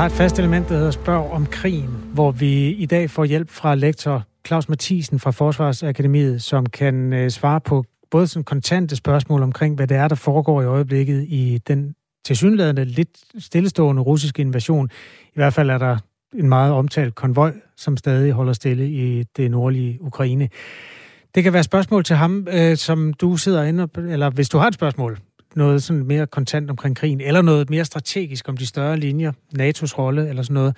Har et fast element, der hedder Spørg om krigen, hvor vi i dag får hjælp fra lektor Claus Mathisen fra Forsvarsakademiet, som kan øh, svare på både sådan kontante spørgsmål omkring, hvad det er, der foregår i øjeblikket i den tilsyneladende lidt stillestående russiske invasion. I hvert fald er der en meget omtalt konvoj, som stadig holder stille i det nordlige Ukraine. Det kan være spørgsmål til ham, øh, som du sidder inde, eller hvis du har et spørgsmål, noget sådan mere kontant omkring krigen, eller noget mere strategisk om de større linjer, NATO's rolle eller sådan noget,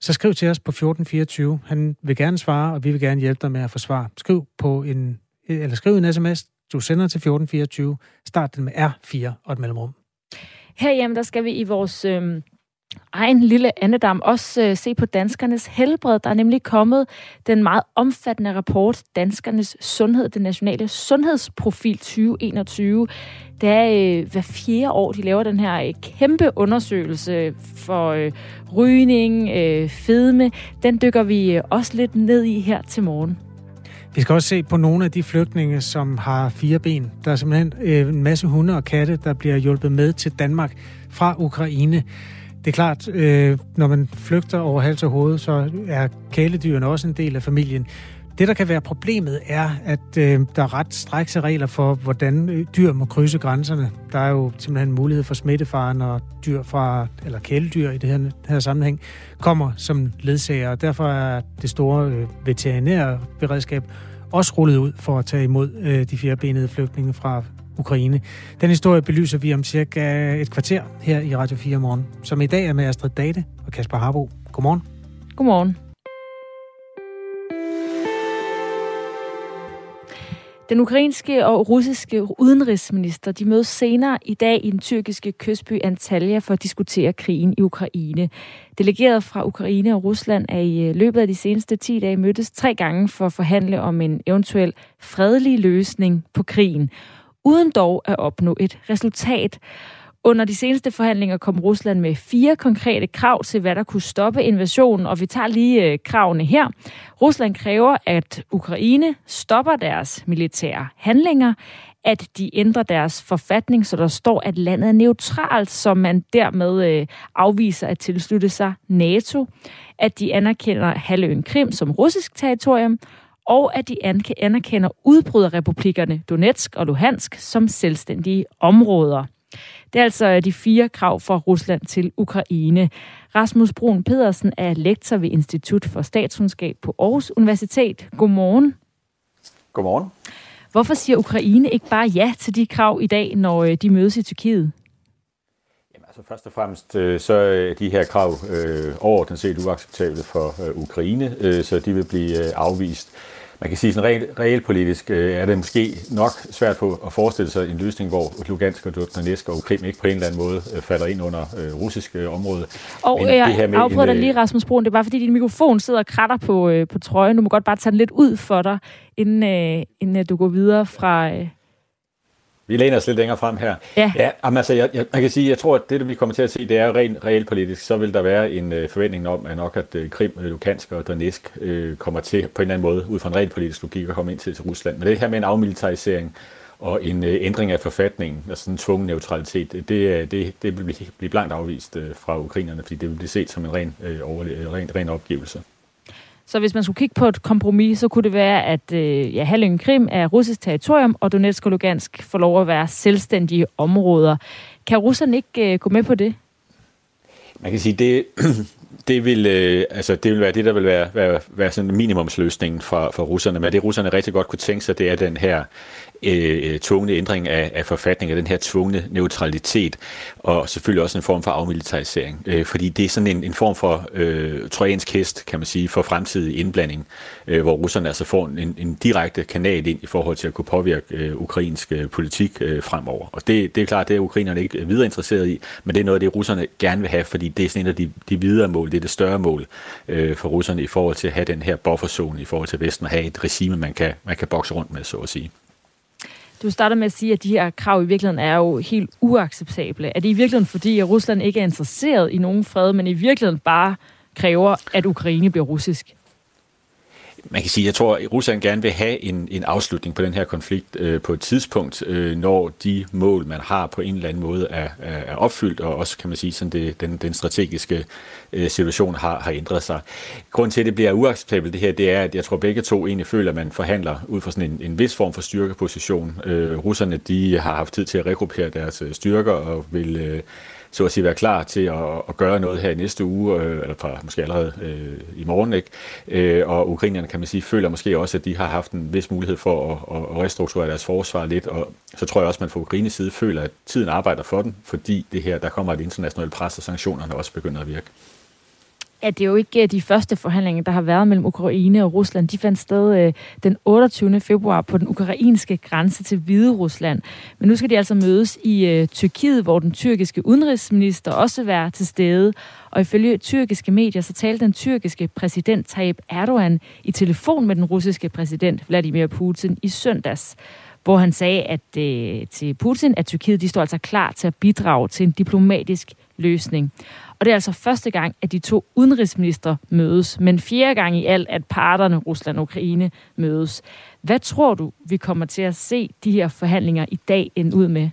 så skriv til os på 1424. Han vil gerne svare, og vi vil gerne hjælpe dig med at få svar. Skriv på en, eller skriv en sms, du sender til 1424. Start den med R4 og et mellemrum. Herhjemme, der skal vi i vores øh, egen lille andedam også øh, se på danskernes helbred. Der er nemlig kommet den meget omfattende rapport Danskernes Sundhed, den nationale sundhedsprofil 2021. Det er øh, hver fjerde år, de laver den her øh, kæmpe undersøgelse for øh, rygning, øh, fedme. Den dykker vi øh, også lidt ned i her til morgen. Vi skal også se på nogle af de flygtninge, som har fire ben. Der er simpelthen øh, en masse hunde og katte, der bliver hjulpet med til Danmark fra Ukraine. Det er klart, øh, når man flygter over hals og hoved, så er kæledyrene også en del af familien. Det, der kan være problemet, er, at øh, der er ret strikse regler for, hvordan øh, dyr må krydse grænserne. Der er jo simpelthen mulighed for smittefaren, når dyr fra, eller kæledyr i det her, det her sammenhæng, kommer som ledsager. Og derfor er det store øh, veterinære beredskab også rullet ud for at tage imod øh, de firebenede flygtninge fra Ukraine. Den historie belyser vi om cirka et kvarter her i Radio 4 morgen, som i dag er med Astrid Date og Kasper Harbo. Godmorgen. Godmorgen. Den ukrainske og russiske udenrigsminister de mødes senere i dag i den tyrkiske kystby Antalya for at diskutere krigen i Ukraine. Delegeret fra Ukraine og Rusland er i øh, løbet af de seneste 10 dage mødtes tre gange for at forhandle om en eventuel fredelig løsning på krigen, uden dog at opnå et resultat. Under de seneste forhandlinger kom Rusland med fire konkrete krav til, hvad der kunne stoppe invasionen, og vi tager lige øh, kravene her. Rusland kræver, at Ukraine stopper deres militære handlinger, at de ændrer deres forfatning, så der står, at landet er neutralt, så man dermed øh, afviser at tilslutte sig NATO, at de anerkender halvøen Krim som russisk territorium, og at de anerkender udbryderrepublikkerne Donetsk og Luhansk som selvstændige områder. Det er altså de fire krav fra Rusland til Ukraine. Rasmus Brun Pedersen er lektor ved Institut for Statskundskab på Aarhus Universitet. Godmorgen. Godmorgen. Hvorfor siger Ukraine ikke bare ja til de krav i dag, når øh, de mødes i Tyrkiet? Jamen, altså først og fremmest øh, så er de her krav øh, overordnet set uacceptable for øh, Ukraine, øh, så de vil blive øh, afvist man kan sige, sådan rent realpolitisk øh, er det måske nok svært på at forestille sig en løsning, hvor Lugansk og Donetsk og Krim ikke på en eller anden måde øh, falder ind under øh, russisk øh, område. Og Men jeg det her med afbryder dig lige, øh, Rasmus Brun. Det er bare fordi, din mikrofon sidder og kratter på, øh, på trøjen. Du må godt bare tage den lidt ud for dig, inden, øh, inden du går videre fra... Øh vi læner os lidt længere frem her. Ja. ja jamen, altså, jeg, jeg, man kan sige, jeg tror, at det, vi kommer til at se, det er rent realpolitisk. Så vil der være en øh, forventning om, at nok at øh, Krim, øh, Lukansk og Donetsk øh, kommer til på en eller anden måde, ud fra en realpolitisk logik, at komme ind til, til Rusland. Men det her med en afmilitarisering og en øh, ændring af forfatningen, altså en tvungen neutralitet, det, det, det, det vil blive, blive blankt afvist øh, fra ukrainerne, fordi det vil blive set som en ren, øh, over, ren, ren opgivelse. Så hvis man skulle kigge på et kompromis, så kunne det være, at øh, ja, Halvøen Krim er russisk territorium, og Donetsk og Lugansk får lov at være selvstændige områder. Kan russerne ikke øh, gå med på det? Man kan sige, det, det vil, øh, altså, det vil være det, der vil være, være, være sådan minimumsløsningen for, for russerne. Men det russerne rigtig godt kunne tænke sig, det er den her Øh, øh, tvungne ændring af, af forfatningen, den her tvungne neutralitet, og selvfølgelig også en form for afmilitarisering. Øh, fordi det er sådan en, en form for øh, trojansk hest, kan man sige, for fremtidig indblanding, øh, hvor russerne altså får en, en direkte kanal ind i forhold til at kunne påvirke øh, ukrainsk øh, politik øh, fremover. Og det, det er klart, det er ukrainerne ikke videre interesseret i, men det er noget af det, russerne gerne vil have, fordi det er sådan en af de, de videre mål, det er det større mål øh, for russerne i forhold til at have den her bufferzone i forhold til Vesten, og have et regime, man kan, man kan bokse rundt med, så at sige. Du starter med at sige, at de her krav i virkeligheden er jo helt uacceptable. Er det i virkeligheden fordi, at Rusland ikke er interesseret i nogen fred, men i virkeligheden bare kræver, at Ukraine bliver russisk? Man kan sige, jeg tror, at Rusland gerne vil have en, en afslutning på den her konflikt øh, på et tidspunkt, øh, når de mål, man har på en eller anden måde, er, er, opfyldt, og også, kan man sige, sådan det, den, den strategiske øh, situation har, har ændret sig. Grunden til, at det bliver uacceptabelt, det her, det er, at jeg tror, begge to egentlig føler, at man forhandler ud fra sådan en, en vis form for styrkeposition. Øh, russerne, de har haft tid til at regruppere deres øh, styrker og vil... Øh, så at sige være klar til at, at gøre noget her i næste uge, øh, eller fra måske allerede øh, i morgen. Ikke? Øh, og ukrainerne, kan man sige, føler måske også, at de har haft en vis mulighed for at, at restrukturere deres forsvar lidt, og så tror jeg også, at man fra Ukraines side føler, at tiden arbejder for den, fordi det her, der kommer et internationalt pres, og sanktionerne også begynder at virke at det jo ikke er de første forhandlinger, der har været mellem Ukraine og Rusland. De fandt sted øh, den 28. februar på den ukrainske grænse til Hvide Rusland. Men nu skal de altså mødes i øh, Tyrkiet, hvor den tyrkiske udenrigsminister også vil være til stede. Og ifølge tyrkiske medier, så talte den tyrkiske præsident Tayyip Erdogan i telefon med den russiske præsident Vladimir Putin i søndags hvor han sagde at øh, til Putin, at Tyrkiet de står altså klar til at bidrage til en diplomatisk løsning. Og det er altså første gang, at de to udenrigsminister mødes, men fjerde gang i alt, at parterne Rusland og Ukraine mødes. Hvad tror du, vi kommer til at se de her forhandlinger i dag end ud med?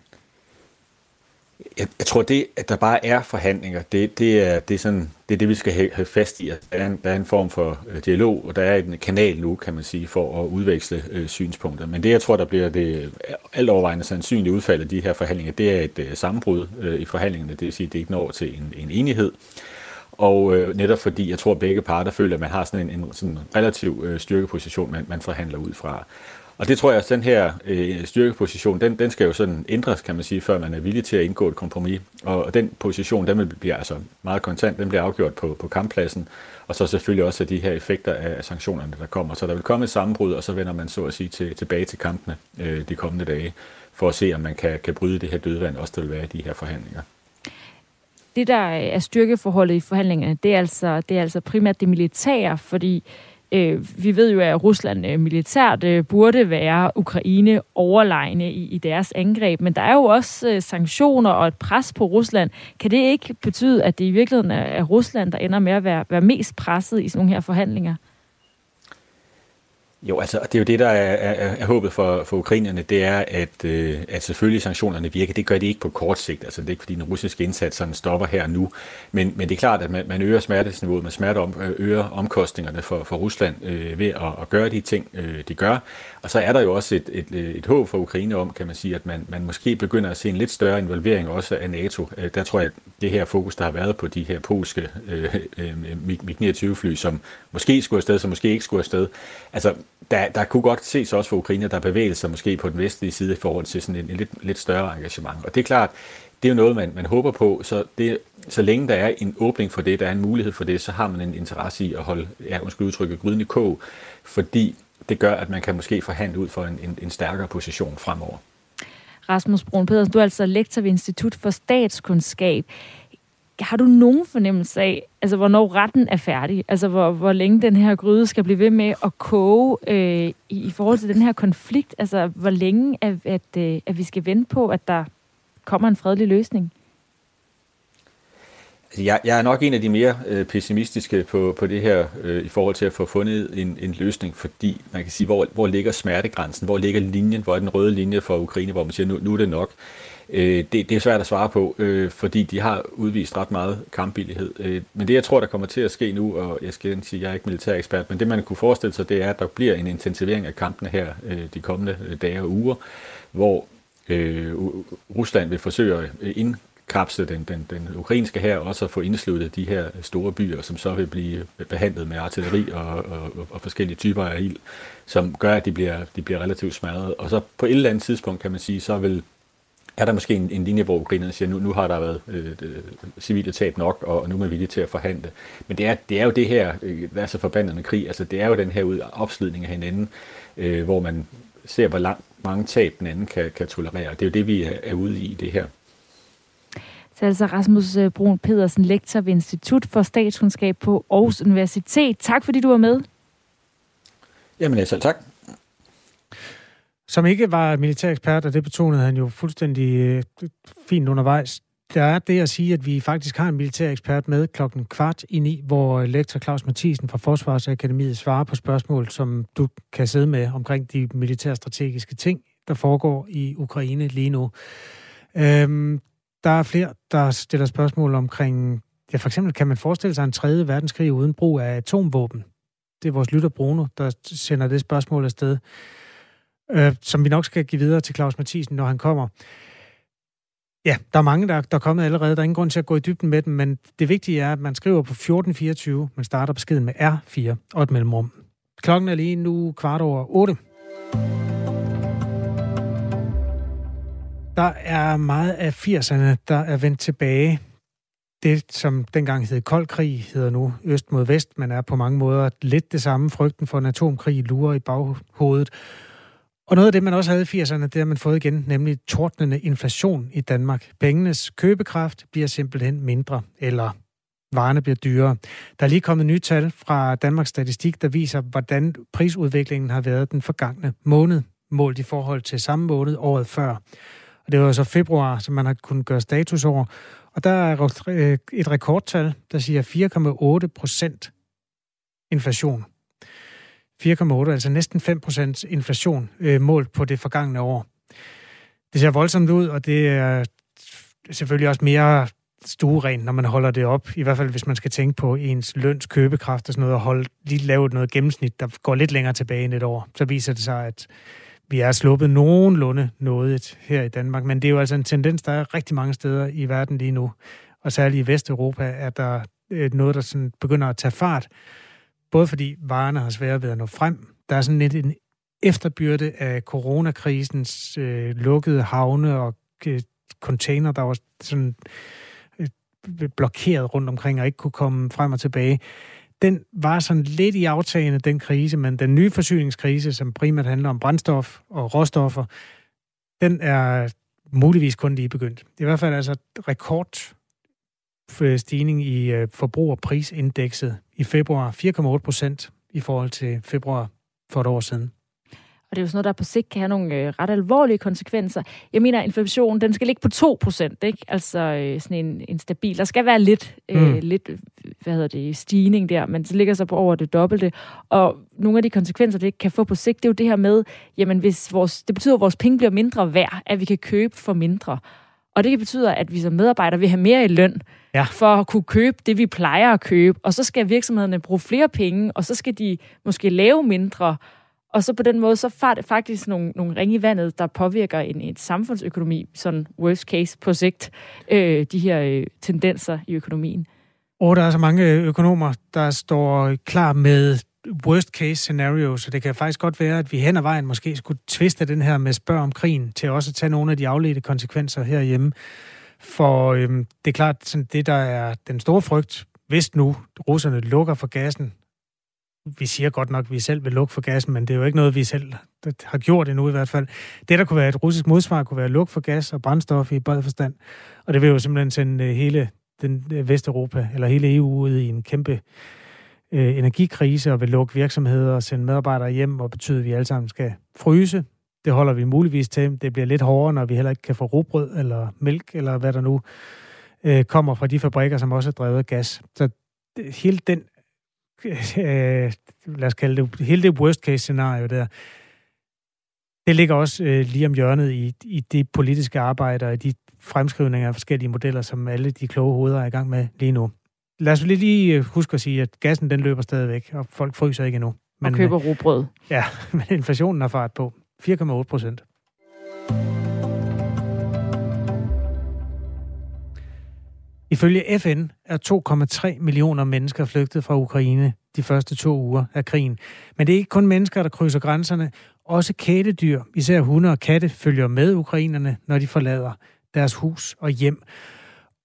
Jeg, jeg tror, det, at der bare er forhandlinger, det, det, er, det, er, sådan, det er det, vi skal have, fast i. Altså, der er, en, der er en form for øh, dialog, og der er en kanal nu, kan man sige, for at udveksle øh, synspunkter. Men det, jeg tror, der bliver det øh, alt overvejende sandsynlige udfald af de her forhandlinger, det er et øh, sammenbrud øh, i forhandlingerne. Det vil sige, at det ikke når til en, en enighed. Og øh, netop fordi jeg tror, at begge parter føler, at man har sådan en, en sådan relativ øh, styrkeposition, man, man forhandler ud fra. Og det tror jeg, at den her øh, styrkeposition, den, den skal jo sådan ændres, kan man sige, før man er villig til at indgå et kompromis. Og den position, den bliver altså meget kontant, den bliver afgjort på, på kamppladsen, og så selvfølgelig også af de her effekter af sanktionerne, der kommer. Så der vil komme et sammenbrud, og så vender man så at sige til, tilbage til kampene øh, de kommende dage, for at se, om man kan, kan bryde det her dødvand, også der vil være i de her forhandlinger. Det, der øh, er styrkeforholdet i forhandlingerne, det er altså, det er altså primært det militære, fordi Øh, vi ved jo, at Rusland øh, militært øh, burde være Ukraine overlegne i, i deres angreb, men der er jo også øh, sanktioner og et pres på Rusland. Kan det ikke betyde, at det i virkeligheden er, er Rusland, der ender med at være, være mest presset i sådan nogle her forhandlinger? Jo, altså det er jo det, der er, er, er håbet for, for ukrainerne, det er, at, øh, at selvfølgelig sanktionerne virker. Det gør de ikke på kort sigt, altså det er ikke fordi den russiske indsats sådan stopper her nu, men, men det er klart, at man, man øger smertesniveauet, man smerte om, øger omkostningerne for, for Rusland øh, ved at, at gøre de ting, øh, de gør. Og så er der jo også et, et, et håb for Ukraine om, kan man sige, at man, man måske begynder at se en lidt større involvering også af NATO. Øh, der tror jeg, at det her fokus, der har været på de her polske øh, øh, MiG-29-fly, som måske skulle afsted, som måske ikke skulle afsted, altså der, der kunne godt ses også for Ukraine, der bevæger sig måske på den vestlige side i forhold til sådan en, en lidt, lidt større engagement. Og det er klart, det er jo noget, man, man håber på, så, det, så længe der er en åbning for det, der er en mulighed for det, så har man en interesse i at holde, ja, måske udtrykke gryden i kog, fordi det gør, at man kan måske forhandle ud for en, en, en stærkere position fremover. Rasmus Brun Pedersen, du er altså lektor ved Institut for Statskundskab. Har du nogen fornemmelse af, altså hvornår retten er færdig? Altså hvor, hvor længe den her gryde skal blive ved med at koge øh, i, i forhold til den her konflikt? Altså hvor længe at, at, øh, at vi skal vente på, at der kommer en fredelig løsning? Altså, jeg, jeg er nok en af de mere øh, pessimistiske på, på det her øh, i forhold til at få fundet en, en løsning, fordi man kan sige, hvor, hvor ligger smertegrænsen, hvor ligger linjen, hvor er den røde linje for Ukraine, hvor man siger, nu, nu er det nok. Øh, det, det er svært at svare på, øh, fordi de har udvist ret meget kampbillighed. Øh, men det, jeg tror, der kommer til at ske nu, og jeg skal ikke sige, at jeg er ikke militær ekspert, men det, man kunne forestille sig, det er, at der bliver en intensivering af kampene her øh, de kommende øh, dage og uger, hvor øh, Rusland vil forsøge at øh, ind kapsle den, den, den ukrainske her, og så få indsluttet de her store byer, som så vil blive behandlet med artilleri og, og, og forskellige typer af ild, som gør, at de bliver, de bliver relativt smadret. Og så på et eller andet tidspunkt, kan man sige, så vil er der måske en, en linje, hvor ukrainerne siger, nu, nu har der været øh, civile tab nok, og, og nu er man villig til at forhandle. Men det er, det er jo det her, øh, hvad er så forbandet med krig, altså det er jo den her ud, opslidning af hinanden, øh, hvor man ser, hvor lang, mange tab den anden kan, kan tolerere. Det er jo det, vi er, er ude i det her. Så altså Rasmus øh, Brun Pedersen, lektor ved Institut for Statskundskab på Aarhus Universitet. Tak fordi du var med. Jamen altså, tak. Som ikke var militærekspert, og det betonede han jo fuldstændig øh, fint undervejs. der er det at sige, at vi faktisk har en militær ekspert med klokken kvart i ni, hvor øh, lektor Claus Mathisen fra Forsvarsakademiet svarer på spørgsmål, som du kan sidde med omkring de militærstrategiske ting, der foregår i Ukraine lige nu. Øhm, der er flere, der stiller spørgsmål omkring, ja for eksempel kan man forestille sig en tredje verdenskrig uden brug af atomvåben? Det er vores lytter Bruno, der sender det spørgsmål afsted, øh, som vi nok skal give videre til Claus Mathisen, når han kommer. Ja, der er mange, der, der er kommet allerede. Der er ingen grund til at gå i dybden med dem, men det vigtige er, at man skriver på 1424. Man starter beskeden med R4 og et mellemrum. Klokken er lige nu kvart over 8. Der er meget af 80'erne, der er vendt tilbage. Det, som dengang hed kold krig, hedder nu øst mod vest, men er på mange måder lidt det samme. Frygten for en atomkrig lurer i baghovedet. Og noget af det, man også havde i 80'erne, det har man fået igen, nemlig tordnende inflation i Danmark. Pengenes købekraft bliver simpelthen mindre, eller varerne bliver dyrere. Der er lige kommet nye tal fra Danmarks Statistik, der viser, hvordan prisudviklingen har været den forgangne måned, målt i forhold til samme måned året før. Og det var så februar, som man har kunnet gøre status over. Og der er et rekordtal, der siger 4,8 procent inflation. 4,8, altså næsten 5% inflation øh, målt på det forgangne år. Det ser voldsomt ud, og det er selvfølgelig også mere stuerent, når man holder det op. I hvert fald, hvis man skal tænke på ens løns købekraft og sådan noget, og holde, lige lave noget gennemsnit, der går lidt længere tilbage end et år. Så viser det sig, at vi er sluppet nogenlunde noget her i Danmark. Men det er jo altså en tendens, der er rigtig mange steder i verden lige nu. Og særligt i Vesteuropa er der øh, noget, der sådan begynder at tage fart. Både fordi varerne har svært ved at nå frem. Der er sådan lidt en efterbyrde af coronakrisens øh, lukkede havne og øh, container, der var sådan øh, blokeret rundt omkring og ikke kunne komme frem og tilbage. Den var sådan lidt i aftagende, den krise, men den nye forsyningskrise, som primært handler om brændstof og råstoffer, den er muligvis kun lige begyndt. Det i hvert fald altså rekordstigning øh, i øh, forbrugerprisindekset i februar. 4,8 procent i forhold til februar for et år siden. Og det er jo sådan noget, der på sigt kan have nogle øh, ret alvorlige konsekvenser. Jeg mener, at inflationen, den skal ligge på 2 procent, ikke? Altså øh, sådan en, en stabil. Der skal være lidt, øh, mm. lidt hvad hedder det, stigning der, men det ligger så på over det dobbelte. Og nogle af de konsekvenser, det kan få på sigt, det er jo det her med, jamen hvis vores, det betyder, at vores penge bliver mindre værd, at vi kan købe for mindre. Og det betyder, at vi som medarbejdere vil have mere i løn ja. for at kunne købe det, vi plejer at købe. Og så skal virksomhederne bruge flere penge, og så skal de måske lave mindre. Og så på den måde, så får det faktisk nogle, nogle ringe i vandet, der påvirker en, en samfundsøkonomi, sådan worst case på sigt, øh, de her øh, tendenser i økonomien. Og der er så mange økonomer, der står klar med worst case scenario, så det kan faktisk godt være, at vi hen ad vejen måske skulle tviste den her med spørg om krigen, til også at tage nogle af de afledte konsekvenser herhjemme. For øhm, det er klart, sådan det der er den store frygt, hvis nu russerne lukker for gassen, vi siger godt nok, at vi selv vil lukke for gassen, men det er jo ikke noget, vi selv har gjort endnu i hvert fald. Det, der kunne være et russisk modsvar, kunne være at lukke for gas og brændstof i bred forstand. Og det vil jo simpelthen sende øh, hele den øh, Vesteuropa, eller hele EU ud i en kæmpe øh, energikrise og vil lukke virksomheder og sende medarbejdere hjem og betyder, at vi alle sammen skal fryse. Det holder vi muligvis til. Det bliver lidt hårdere, når vi heller ikke kan få robrød eller mælk, eller hvad der nu øh, kommer fra de fabrikker, som også er drevet af gas. Så det, hele den, øh, lad os kalde det, hele det worst case scenario der, det ligger også øh, lige om hjørnet i, i det politiske arbejde og i de fremskrivninger af forskellige modeller, som alle de kloge hoveder er i gang med lige nu lad os lige, øh, huske at sige, at gassen den løber stadigvæk, og folk fryser ikke endnu. Men, og køber øh, robrød. Ja, men inflationen har fart på. 4,8 procent. Ifølge FN er 2,3 millioner mennesker flygtet fra Ukraine de første to uger af krigen. Men det er ikke kun mennesker, der krydser grænserne. Også kæledyr, især hunde og katte, følger med ukrainerne, når de forlader deres hus og hjem.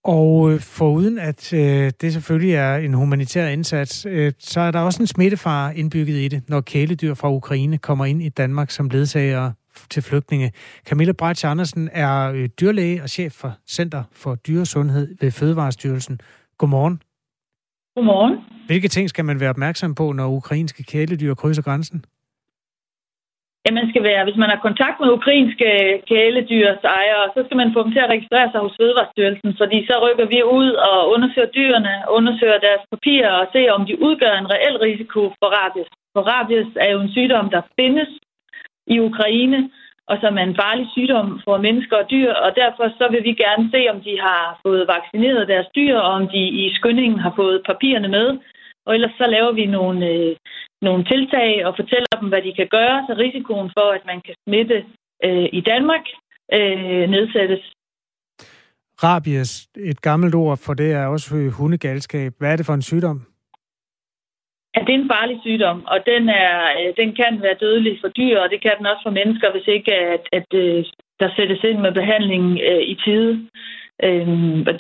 Og øh, foruden at øh, det selvfølgelig er en humanitær indsats, øh, så er der også en smittefar indbygget i det, når kæledyr fra Ukraine kommer ind i Danmark som ledsager til flygtninge. Camilla Breitsch Andersen er øh, dyrlæge og chef for Center for Dyresundhed ved Fødevarestyrelsen. Godmorgen. Godmorgen. Hvilke ting skal man være opmærksom på, når ukrainske kæledyr krydser grænsen? Ja, man skal være, hvis man har kontakt med ukrainske kæledyrs ejere, så skal man få dem til at registrere sig hos Fødevarestyrelsen, fordi så rykker vi ud og undersøger dyrene, undersøger deres papirer og ser, om de udgør en reel risiko for rabies. For rabies er jo en sygdom, der findes i Ukraine, og som er en farlig sygdom for mennesker og dyr, og derfor så vil vi gerne se, om de har fået vaccineret deres dyr, og om de i skyndingen har fået papirerne med. Og ellers så laver vi nogle, øh, nogle tiltag og fortæller dem, hvad de kan gøre, så risikoen for, at man kan smitte øh, i Danmark, øh, nedsættes. Rabies, et gammelt ord for det er også hundegalskab. Hvad er det for en sygdom? Ja, det er en farlig sygdom, og den, er, øh, den kan være dødelig for dyr, og det kan den også for mennesker, hvis ikke at, at, at øh, der sættes ind med behandling øh, i tide. Øh,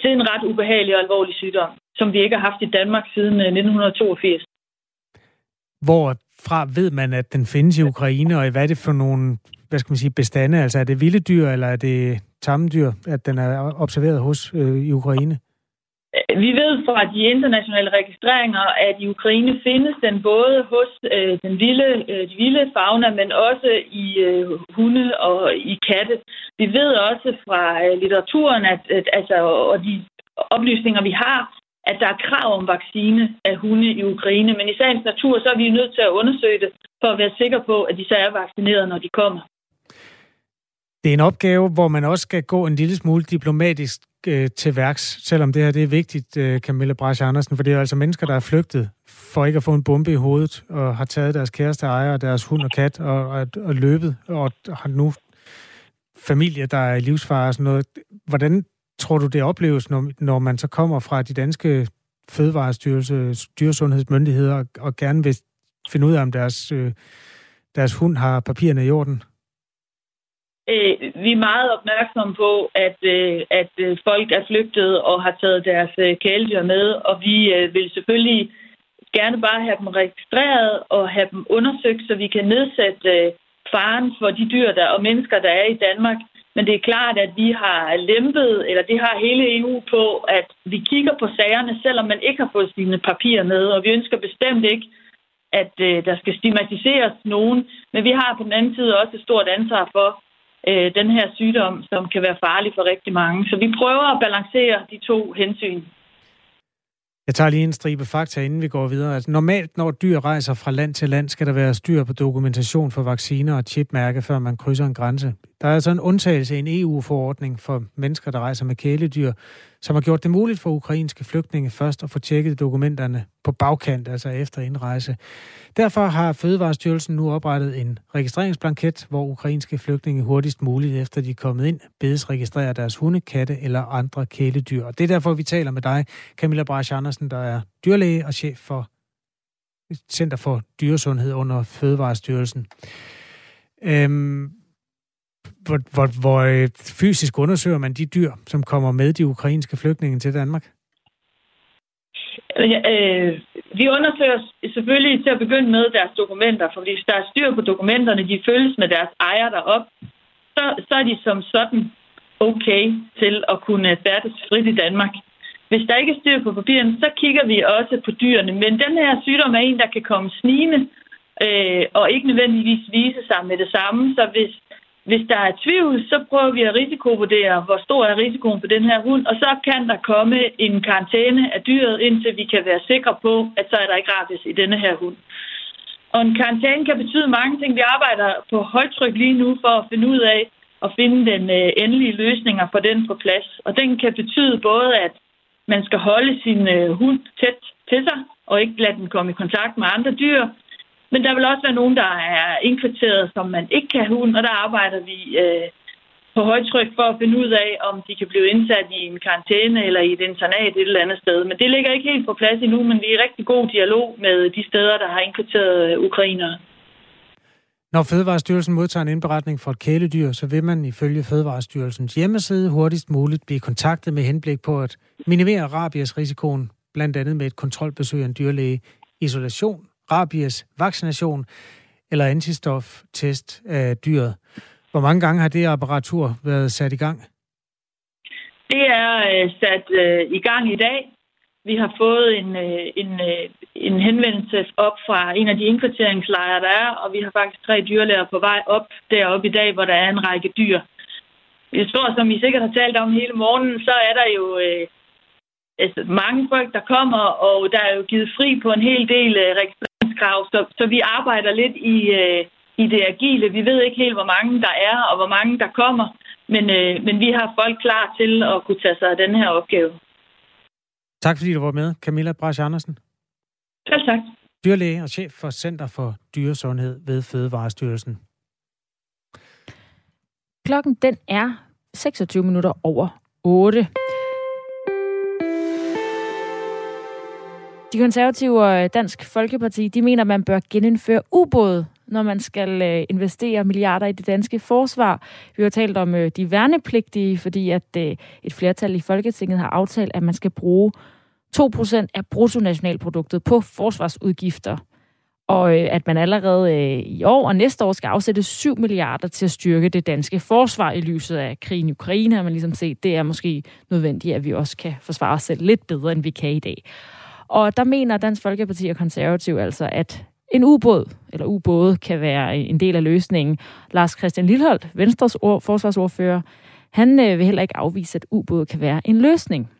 det er en ret ubehagelig og alvorlig sygdom, som vi ikke har haft i Danmark siden 1982. Hvorfra ved man, at den findes i Ukraine, og hvad er det for nogle hvad skal man sige, bestande? Altså er det vilde dyr, eller er det tamme dyr, at den er observeret hos øh, i Ukraine? Vi ved fra de internationale registreringer, at i Ukraine findes den både hos øh, den vilde, øh, de vilde fauna, men også i øh, hunde og i katte. Vi ved også fra øh, litteraturen, at, at altså, og de oplysninger, vi har, at der er krav om vaccine af hunde i Ukraine. Men i sagens natur, så er vi nødt til at undersøge det, for at være sikre på, at de så er vaccineret, når de kommer. Det er en opgave, hvor man også skal gå en lille smule diplomatisk øh, til værks, selvom det her det er vigtigt, øh, Camilla Brasch Andersen, for det er altså mennesker, der er flygtet for ikke at få en bombe i hovedet, og har taget deres kæreste ejer, deres hund og kat, og, og, og løbet, og har nu familie, der er i livsfare og sådan noget. Hvordan tror du, det opleves, når, når man så kommer fra de danske fødevarestyrelse, dyresundhedsmyndigheder, og, og gerne vil finde ud af, om deres, øh, deres hund har papirerne i orden? Øh, vi er meget opmærksomme på, at, øh, at øh, folk er flygtet og har taget deres øh, kæledyr med, og vi øh, vil selvfølgelig gerne bare have dem registreret og have dem undersøgt, så vi kan nedsætte øh, faren for de dyr der, og mennesker, der er i Danmark. Men det er klart, at vi har lempet, eller det har hele EU på, at vi kigger på sagerne, selvom man ikke har fået sine papirer med, og vi ønsker bestemt ikke, at øh, der skal stigmatiseres nogen. Men vi har på den anden side også et stort ansvar for, øh, den her sygdom, som kan være farlig for rigtig mange. Så vi prøver at balancere de to hensyn. Jeg tager lige en stribe fakta, inden vi går videre. Altså, normalt, når dyr rejser fra land til land, skal der være styr på dokumentation for vacciner og chipmærke, før man krydser en grænse. Der er altså en undtagelse i en EU-forordning for mennesker, der rejser med kæledyr, som har gjort det muligt for ukrainske flygtninge først at få tjekket dokumenterne på bagkant, altså efter indrejse. Derfor har Fødevarestyrelsen nu oprettet en registreringsblanket, hvor ukrainske flygtninge hurtigst muligt, efter de er kommet ind, bedes registrere deres hunde, katte eller andre kæledyr. Og det er derfor, vi taler med dig, Camilla Brasch Andersen, der er dyrlæge og chef for Center for Dyresundhed under Fødevarestyrelsen. Øhm, hvor, hvor, hvor øh, fysisk undersøger man de dyr, som kommer med de ukrainske flygtninge til Danmark? Øh, vi undersøger selvfølgelig til at begynde med deres dokumenter, for hvis der er styr på dokumenterne, de følges med deres ejer derop, så, så er de som sådan okay til at kunne færdes frit i Danmark. Hvis der ikke er styr på papirerne, så kigger vi også på dyrene. Men den her sygdom er en, der kan komme snigende øh, og ikke nødvendigvis vise sig med det samme. Så hvis hvis der er tvivl, så prøver vi at risikovurdere, hvor stor er risikoen for den her hund, og så kan der komme en karantæne af dyret, indtil vi kan være sikre på, at så er der ikke rabies i denne her hund. Og en karantæne kan betyde mange ting. Vi arbejder på højtryk lige nu for at finde ud af at finde den endelige endelige løsninger for den på plads. Og den kan betyde både, at man skal holde sin øh, hund tæt til sig, og ikke lade den komme i kontakt med andre dyr, men der vil også være nogen, der er indkvarteret, som man ikke kan have hund, og der arbejder vi øh, på højtryk for at finde ud af, om de kan blive indsat i en karantæne eller i et internat et eller andet sted. Men det ligger ikke helt på plads endnu, men vi er i rigtig god dialog med de steder, der har indkvarteret øh, ukrainere. Når Fødevarestyrelsen modtager en indberetning for et kæledyr, så vil man ifølge Fødevarestyrelsens hjemmeside hurtigst muligt blive kontaktet med henblik på at minimere rabiesrisikoen, blandt andet med et kontrolbesøg af en dyrlæge, isolation rabies, vaccination eller antistoftest af dyret. Hvor mange gange har det apparatur været sat i gang? Det er øh, sat øh, i gang i dag. Vi har fået en, øh, en, øh, en henvendelse op fra en af de indkvarteringslejre, der er, og vi har faktisk tre dyrlæger på vej op deroppe i dag, hvor der er en række dyr. Jeg tror, som I sikkert har talt om hele morgenen, så er der jo øh, altså, mange folk, der kommer, og der er jo givet fri på en hel del øh, registreringskrav, så, så vi arbejder lidt i, øh, i det agile. Vi ved ikke helt, hvor mange der er, og hvor mange der kommer, men, øh, men vi har folk klar til at kunne tage sig af den her opgave. Tak fordi du var med, Camilla Brasch Andersen. Selv tak. Dyrlæge og chef for Center for Dyresundhed ved Fødevarestyrelsen. Klokken den er 26 minutter over 8. De konservative og øh, Dansk Folkeparti, de mener, at man bør genindføre ubåde, når man skal øh, investere milliarder i det danske forsvar. Vi har talt om øh, de værnepligtige, fordi at et flertal i Folketinget har aftalt, at man skal bruge 2% af bruttonationalproduktet på forsvarsudgifter. Og at man allerede i år og næste år skal afsætte 7 milliarder til at styrke det danske forsvar i lyset af krigen i Ukraine, har man ligesom set, det er måske nødvendigt, at vi også kan forsvare os selv lidt bedre, end vi kan i dag. Og der mener Dansk Folkeparti og Konservativ altså, at en ubåd, eller ubåde, kan være en del af løsningen. Lars Christian Lilleholdt, Venstres ord, forsvarsordfører, han øh, vil heller ikke afvise, at ubåde kan være en løsning.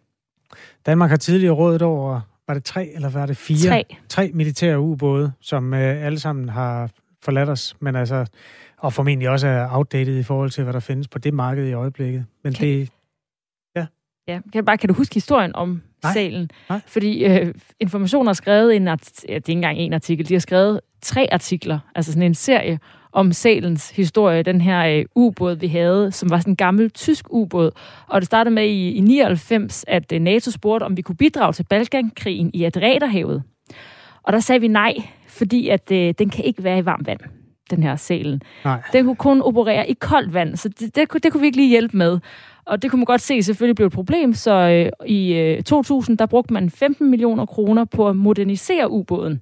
Danmark har tidligere rådet over, var det tre eller var det fire? Tre. Tre militære ubåde, som øh, alle sammen har forladt os, men altså, og formentlig også er outdated i forhold til, hvad der findes på det marked i øjeblikket. Men kan, det, Ja, kan, bare, kan du huske historien om Nej. salen? Nej. Fordi øh, Information har skrevet en art- ja, det er ikke engang en artikel, de har skrevet tre artikler, altså sådan en serie om salens historie, den her øh, ubåd, vi havde, som var sådan en gammel tysk ubåd. Og det startede med i, i 99, at øh, NATO spurgte, om vi kunne bidrage til Balkankrigen i Adriaterhavet. Og der sagde vi nej, fordi at øh, den kan ikke være i varmt vand, den her salen. Nej. Den kunne kun operere i koldt vand, så det, det, kunne- det kunne vi ikke lige hjælpe med. Og det kunne man godt se selvfølgelig blev et problem, så øh, i øh, 2000, der brugte man 15 millioner kroner på at modernisere ubåden.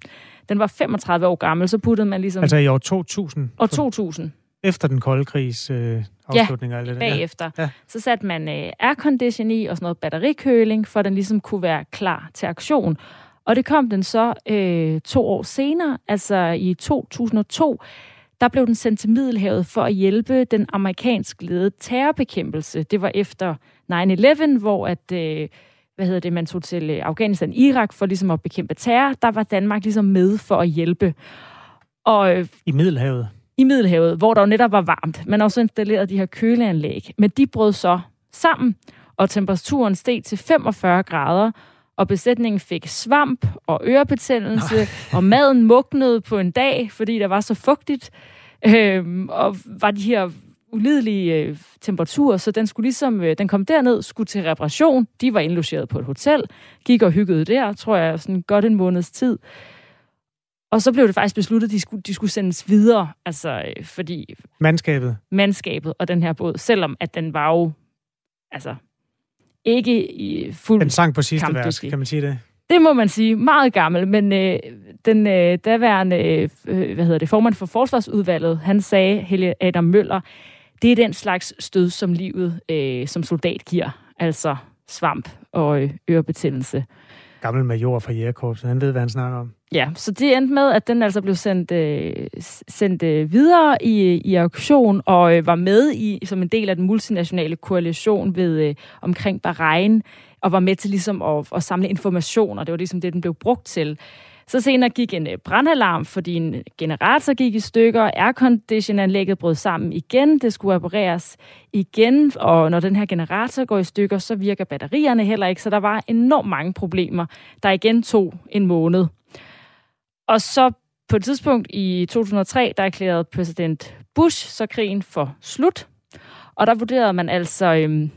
Den var 35 år gammel, så puttede man ligesom... Altså i år 2000, år 2000 efter den kolde krigs øh, afslutning og alt det der. bagefter. Ja. Så satte man øh, aircondition i og sådan noget batterikøling, for at den ligesom kunne være klar til aktion. Og det kom den så øh, to år senere, altså i 2002, der blev den sendt til Middelhavet for at hjælpe den amerikansk ledede terrorbekæmpelse. Det var efter 9-11, hvor at, øh, hvad hedder det, man tog til øh, Afghanistan Irak for ligesom at bekæmpe terror. Der var Danmark ligesom med for at hjælpe. Og øh, I Middelhavet. i Middelhavet, hvor der jo netop var varmt. Man også installeret de her køleanlæg. Men de brød så sammen, og temperaturen steg til 45 grader, og besætningen fik svamp og ørebetændelse, og maden mugnede på en dag, fordi der var så fugtigt. Øhm, og var de her ulidelige øh, temperaturer, så den skulle ligesom, øh, den kom derned, skulle til reparation. De var indlogeret på et hotel, gik og hyggede der, tror jeg, sådan godt en måneds tid. Og så blev det faktisk besluttet, at de skulle, de skulle sendes videre, altså øh, fordi Mandskabet. mandskabet og den her båd, selvom at den var jo altså ikke i fuld... Den sang på sidste vers, kan man sige det? Det må man sige, meget gammel, men øh, den øh, daværende øh, hvad hedder det, formand for Forsvarsudvalget, han sagde, Helge Adam Møller, det er den slags stød, som livet øh, som soldat giver, altså svamp og øh, ørebetændelse. Gammel major fra Jægerkorpset, han ved, hvad han snakker om. Ja, så det endte med, at den altså blev sendt, øh, sendt øh, videre i, i auktion og øh, var med i som en del af den multinationale koalition ved øh, omkring Bahrain og var med til ligesom at, at samle information, og det var ligesom det, den blev brugt til. Så senere gik en øh, brandalarm, fordi en generator gik i stykker, airconditionanlægget brød sammen igen, det skulle repareres igen, og når den her generator går i stykker, så virker batterierne heller ikke, så der var enormt mange problemer, der igen tog en måned. Og så på et tidspunkt i 2003, der erklærede præsident Bush så krigen for slut. Og der vurderede man altså, øhm,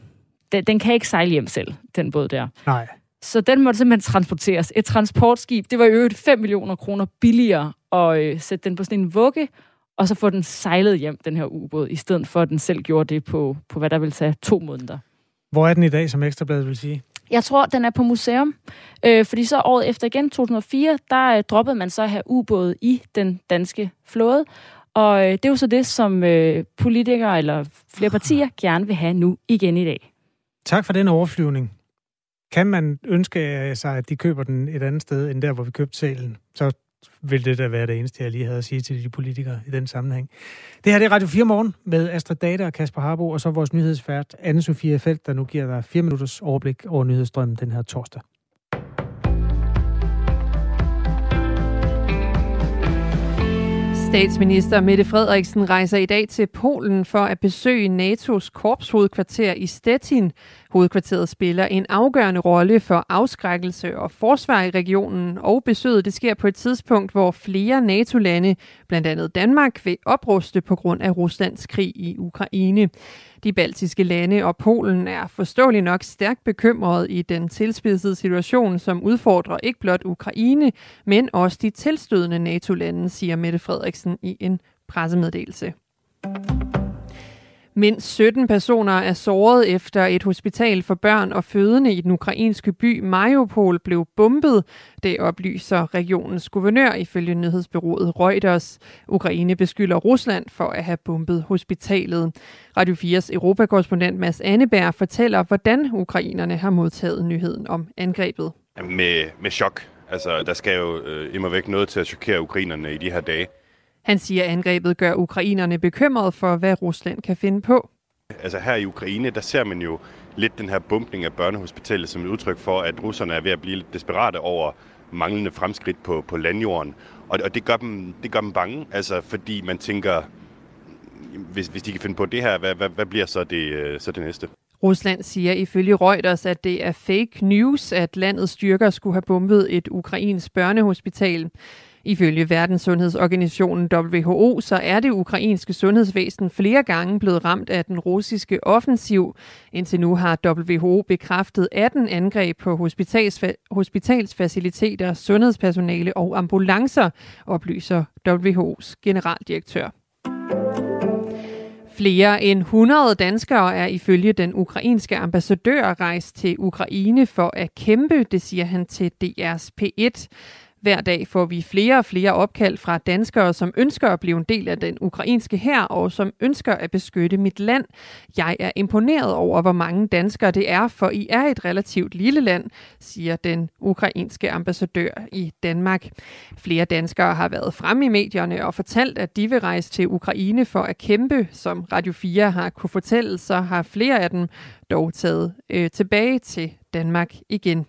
den, den kan ikke sejle hjem selv, den båd der. Nej. Så den måtte simpelthen transporteres. Et transportskib, det var i øvrigt 5 millioner kroner billigere at øh, sætte den på sådan en vugge, og så få den sejlet hjem, den her ubåd, i stedet for at den selv gjorde det på, på hvad der ville tage to måneder. Hvor er den i dag, som Ekstrabladet vil sige? Jeg tror, den er på museum, øh, fordi så året efter igen, 2004, der øh, droppede man så at have ubåde i den danske flåde. Og øh, det er jo så det, som øh, politikere eller flere partier gerne vil have nu igen i dag. Tak for den overflyvning. kan man ønske øh, sig, at de køber den et andet sted, end der, hvor vi købte salen, så vil det da være det eneste, jeg lige havde at sige til de politikere i den sammenhæng. Det her det er Radio 4 morgen med Astrid Data og Kasper Harbo, og så vores nyhedsfært anne Sofie Felt, der nu giver dig 4 minutters overblik over nyhedsstrømmen den her torsdag. Statsminister Mette Frederiksen rejser i dag til Polen for at besøge NATO's korpshovedkvarter i Stettin. Hovedkvarteret spiller en afgørende rolle for afskrækkelse og forsvar i regionen, og besøget det sker på et tidspunkt, hvor flere NATO-lande, blandt andet Danmark, vil opruste på grund af Ruslands krig i Ukraine. De baltiske lande og Polen er forståeligt nok stærkt bekymrede i den tilspidsede situation, som udfordrer ikke blot Ukraine, men også de tilstødende NATO-lande, siger Mette Frederiksen i en pressemeddelelse. Mindst 17 personer er såret efter et hospital for børn og fødende i den ukrainske by Mariupol blev bombet. Det oplyser regionens guvernør ifølge nyhedsbyrået Reuters. Ukraine beskylder Rusland for at have bombet hospitalet. Radio 4's europakorrespondent Mads Anneberg fortæller, hvordan ukrainerne har modtaget nyheden om angrebet. Med, med chok. Altså, der skal jo øh, imod væk noget til at chokere ukrainerne i de her dage. Han siger, at angrebet gør ukrainerne bekymrede for, hvad Rusland kan finde på. Altså her i Ukraine, der ser man jo lidt den her bumpning af børnehospitalet som et udtryk for, at russerne er ved at blive lidt desperate over manglende fremskridt på, på landjorden. Og, og det, gør dem, det gør dem bange, altså fordi man tænker, hvis, hvis de kan finde på det her, hvad, hvad, hvad bliver så det, øh, så det næste? Rusland siger ifølge Reuters, at det er fake news, at landets styrker skulle have bombet et ukrainsk børnehospital. Ifølge Verdenssundhedsorganisationen WHO, så er det ukrainske sundhedsvæsen flere gange blevet ramt af den russiske offensiv. Indtil nu har WHO bekræftet 18 angreb på hospitals- hospitalsfaciliteter, sundhedspersonale og ambulancer, oplyser WHO's generaldirektør. Flere end 100 danskere er ifølge den ukrainske ambassadør rejst til Ukraine for at kæmpe, det siger han til DR's P1. Hver dag får vi flere og flere opkald fra danskere, som ønsker at blive en del af den ukrainske hær og som ønsker at beskytte mit land. Jeg er imponeret over, hvor mange danskere det er, for I er et relativt lille land, siger den ukrainske ambassadør i Danmark. Flere danskere har været fremme i medierne og fortalt, at de vil rejse til Ukraine for at kæmpe. Som Radio 4 har kunne fortælle, så har flere af dem dog taget øh, tilbage til Danmark igen.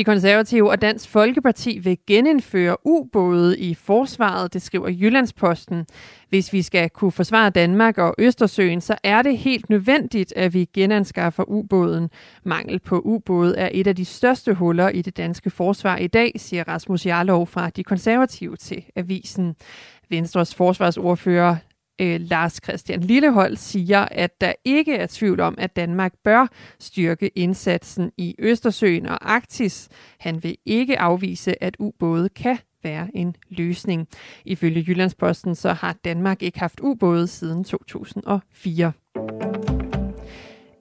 De konservative og Dansk Folkeparti vil genindføre ubåde i forsvaret, det skriver Jyllandsposten. Hvis vi skal kunne forsvare Danmark og Østersøen, så er det helt nødvendigt, at vi genanskaffer ubåden. Mangel på ubåde er et af de største huller i det danske forsvar i dag, siger Rasmus Jarlov fra De Konservative til Avisen. Venstres forsvarsordfører øh, Lars Christian Lillehold siger, at der ikke er tvivl om, at Danmark bør styrke indsatsen i Østersøen og Arktis. Han vil ikke afvise, at ubåde kan være en løsning. Ifølge Jyllandsposten så har Danmark ikke haft ubåde siden 2004.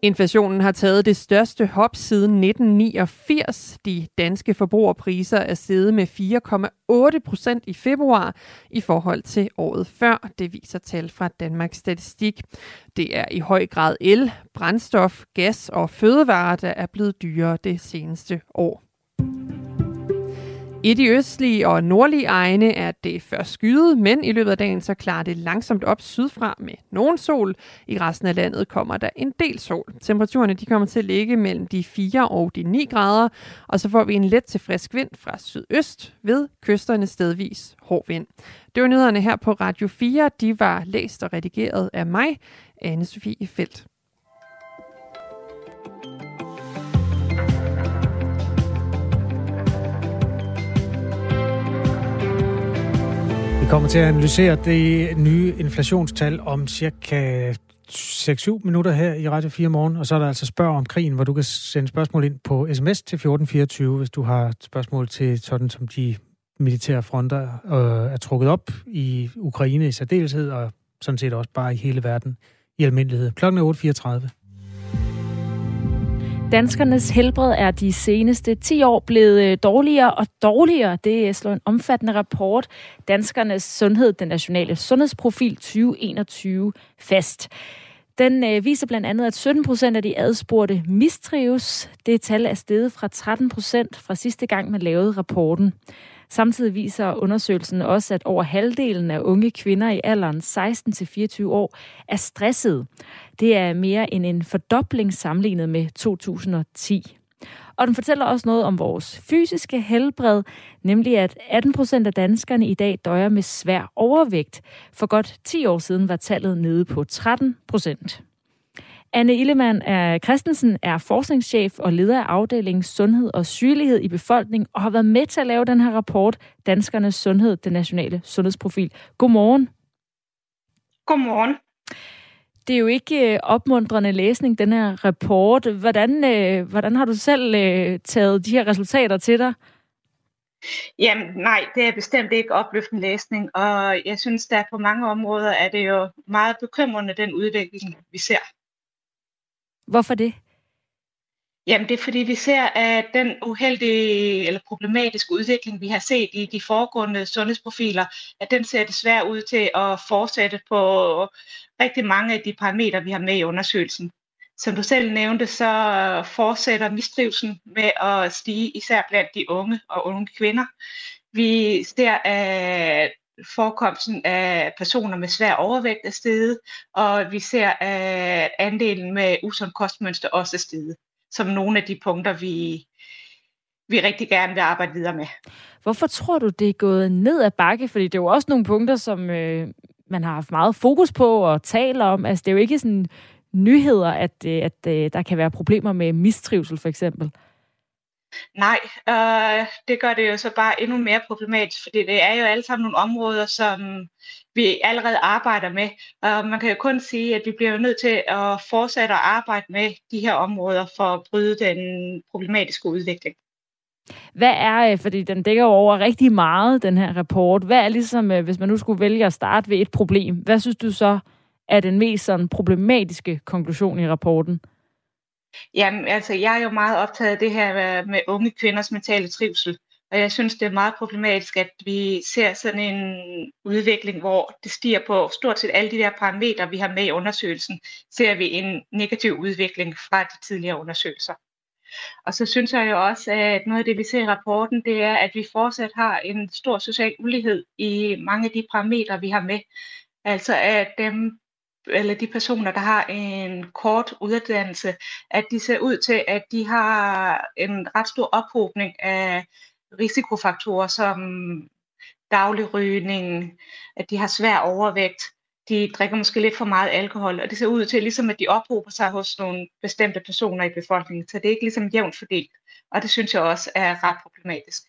Inflationen har taget det største hop siden 1989. De danske forbrugerpriser er steget med 4,8 procent i februar i forhold til året før. Det viser tal fra Danmarks Statistik. Det er i høj grad el, brændstof, gas og fødevarer, der er blevet dyrere det seneste år. I de østlige og nordlige egne er det først skyet, men i løbet af dagen så klarer det langsomt op sydfra med nogen sol. I resten af landet kommer der en del sol. Temperaturerne de kommer til at ligge mellem de 4 og de 9 grader, og så får vi en let til frisk vind fra sydøst ved kysterne stedvis hård vind. Det var nyhederne her på Radio 4. De var læst og redigeret af mig, Anne-Sophie Felt. Kommer til at analysere det nye inflationstal om cirka 6-7 minutter her i Radio 4 morgen, og så er der altså spørg om krigen, hvor du kan sende spørgsmål ind på sms til 1424, hvis du har spørgsmål til sådan, som de militære fronter øh, er trukket op i Ukraine i særdeleshed, og sådan set også bare i hele verden i almindelighed. Klokken er 8.34. Danskernes helbred er de seneste 10 år blevet øh, dårligere og dårligere. Det slår en omfattende rapport Danskernes Sundhed, den nationale sundhedsprofil 2021, fast. Den øh, viser blandt andet, at 17 procent af de adspurgte mistrives. Det tal er steget fra 13 procent fra sidste gang, man lavede rapporten. Samtidig viser undersøgelsen også, at over halvdelen af unge kvinder i alderen 16-24 år er stresset. Det er mere end en fordobling sammenlignet med 2010. Og den fortæller også noget om vores fysiske helbred, nemlig at 18 procent af danskerne i dag døjer med svær overvægt. For godt 10 år siden var tallet nede på 13 procent. Anne Illemann er Christensen er forskningschef og leder af afdelingen Sundhed og Sygelighed i befolkningen og har været med til at lave den her rapport, Danskernes Sundhed, den nationale sundhedsprofil. Godmorgen. Godmorgen. Det er jo ikke øh, opmuntrende læsning, den her rapport. Hvordan, øh, hvordan har du selv øh, taget de her resultater til dig? Jamen nej, det er bestemt ikke opløftende læsning, og jeg synes, der på mange områder er det jo meget bekymrende, den udvikling, vi ser. Hvorfor det? Jamen det er fordi, vi ser, at den uheldige eller problematiske udvikling, vi har set i de foregående sundhedsprofiler, at den ser desværre ud til at fortsætte på rigtig mange af de parametre, vi har med i undersøgelsen. Som du selv nævnte, så fortsætter mistrivelsen med at stige, især blandt de unge og unge kvinder. Vi ser, at forekomsten af personer med svær overvægt er steget, og vi ser, at andelen med usund kostmønster også er steget, som nogle af de punkter, vi, vi rigtig gerne vil arbejde videre med. Hvorfor tror du, det er gået ned ad bakke? Fordi det er jo også nogle punkter, som øh, man har haft meget fokus på og taler om. Altså, det er jo ikke sådan nyheder, at, øh, at, at øh, der kan være problemer med mistrivsel, for eksempel. Nej, øh, det gør det jo så bare endnu mere problematisk, fordi det er jo alle sammen nogle områder, som vi allerede arbejder med. Og man kan jo kun sige, at vi bliver nødt til at fortsætte at arbejde med de her områder for at bryde den problematiske udvikling. Hvad er, øh, fordi den dækker jo over rigtig meget, den her rapport, hvad er ligesom, øh, hvis man nu skulle vælge at starte ved et problem, hvad synes du så er den mest sådan problematiske konklusion i rapporten? Jamen, altså, jeg er jo meget optaget af det her øh, med unge kvinders mentale trivsel. Og jeg synes, det er meget problematisk, at vi ser sådan en udvikling, hvor det stiger på stort set alle de der parametre, vi har med i undersøgelsen, ser vi en negativ udvikling fra de tidligere undersøgelser. Og så synes jeg jo også, at noget af det, vi ser i rapporten, det er, at vi fortsat har en stor social ulighed i mange af de parametre, vi har med. Altså at dem, eller de personer, der har en kort uddannelse, at de ser ud til, at de har en ret stor ophobning af risikofaktorer som daglig rygning, at de har svær overvægt, de drikker måske lidt for meget alkohol, og det ser ud til ligesom, at de ophober sig hos nogle bestemte personer i befolkningen, så det er ikke ligesom jævnt fordelt, og det synes jeg også er ret problematisk.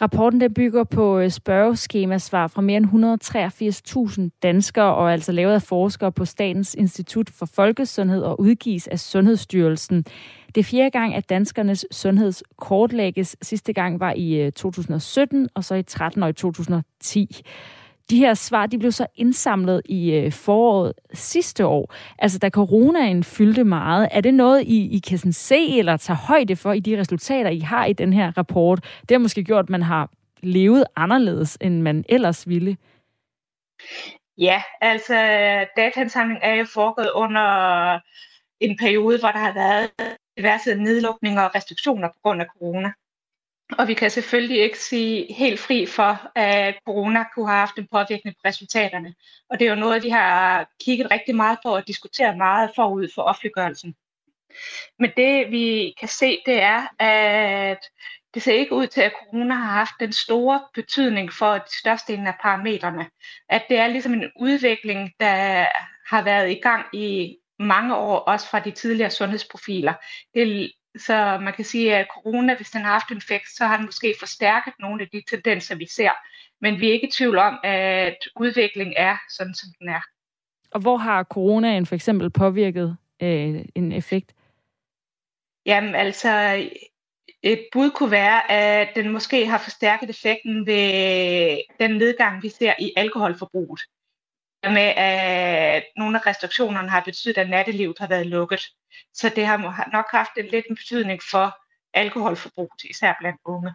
Rapporten den bygger på øh, spørgeskema-svar fra mere end 183.000 danskere og er altså lavet af forskere på Statens Institut for Folkesundhed og udgives af Sundhedsstyrelsen. Det er fjerde gang, at danskernes sundhed kortlægges. Sidste gang var i øh, 2017 og så i 13 og i 2010. De her svar de blev så indsamlet i øh, foråret sidste år, altså da coronaen fyldte meget. Er det noget, I, I kan sådan se eller tage højde for i de resultater, I har i den her rapport? Det har måske gjort, at man har levet anderledes, end man ellers ville. Ja, altså dataindsamling er jo foregået under en periode, hvor der har været diverse nedlukninger og restriktioner på grund af corona. Og vi kan selvfølgelig ikke sige helt fri for, at corona kunne have haft en påvirkning på resultaterne. Og det er jo noget, vi har kigget rigtig meget på og diskuteret meget forud for offentliggørelsen. Men det vi kan se, det er, at det ser ikke ud til, at corona har haft den store betydning for de største af parametrene. At det er ligesom en udvikling, der har været i gang i mange år, også fra de tidligere sundhedsprofiler. Det så man kan sige, at corona, hvis den har haft en effekt, så har den måske forstærket nogle af de tendenser, vi ser. Men vi er ikke i tvivl om, at udviklingen er sådan, som den er. Og hvor har coronaen for eksempel påvirket øh, en effekt? Jamen altså, et bud kunne være, at den måske har forstærket effekten ved den nedgang, vi ser i alkoholforbruget med, at nogle af restriktionerne har betydet, at nattelivet har været lukket. Så det har nok haft en lidt en betydning for alkoholforbruget, især blandt unge.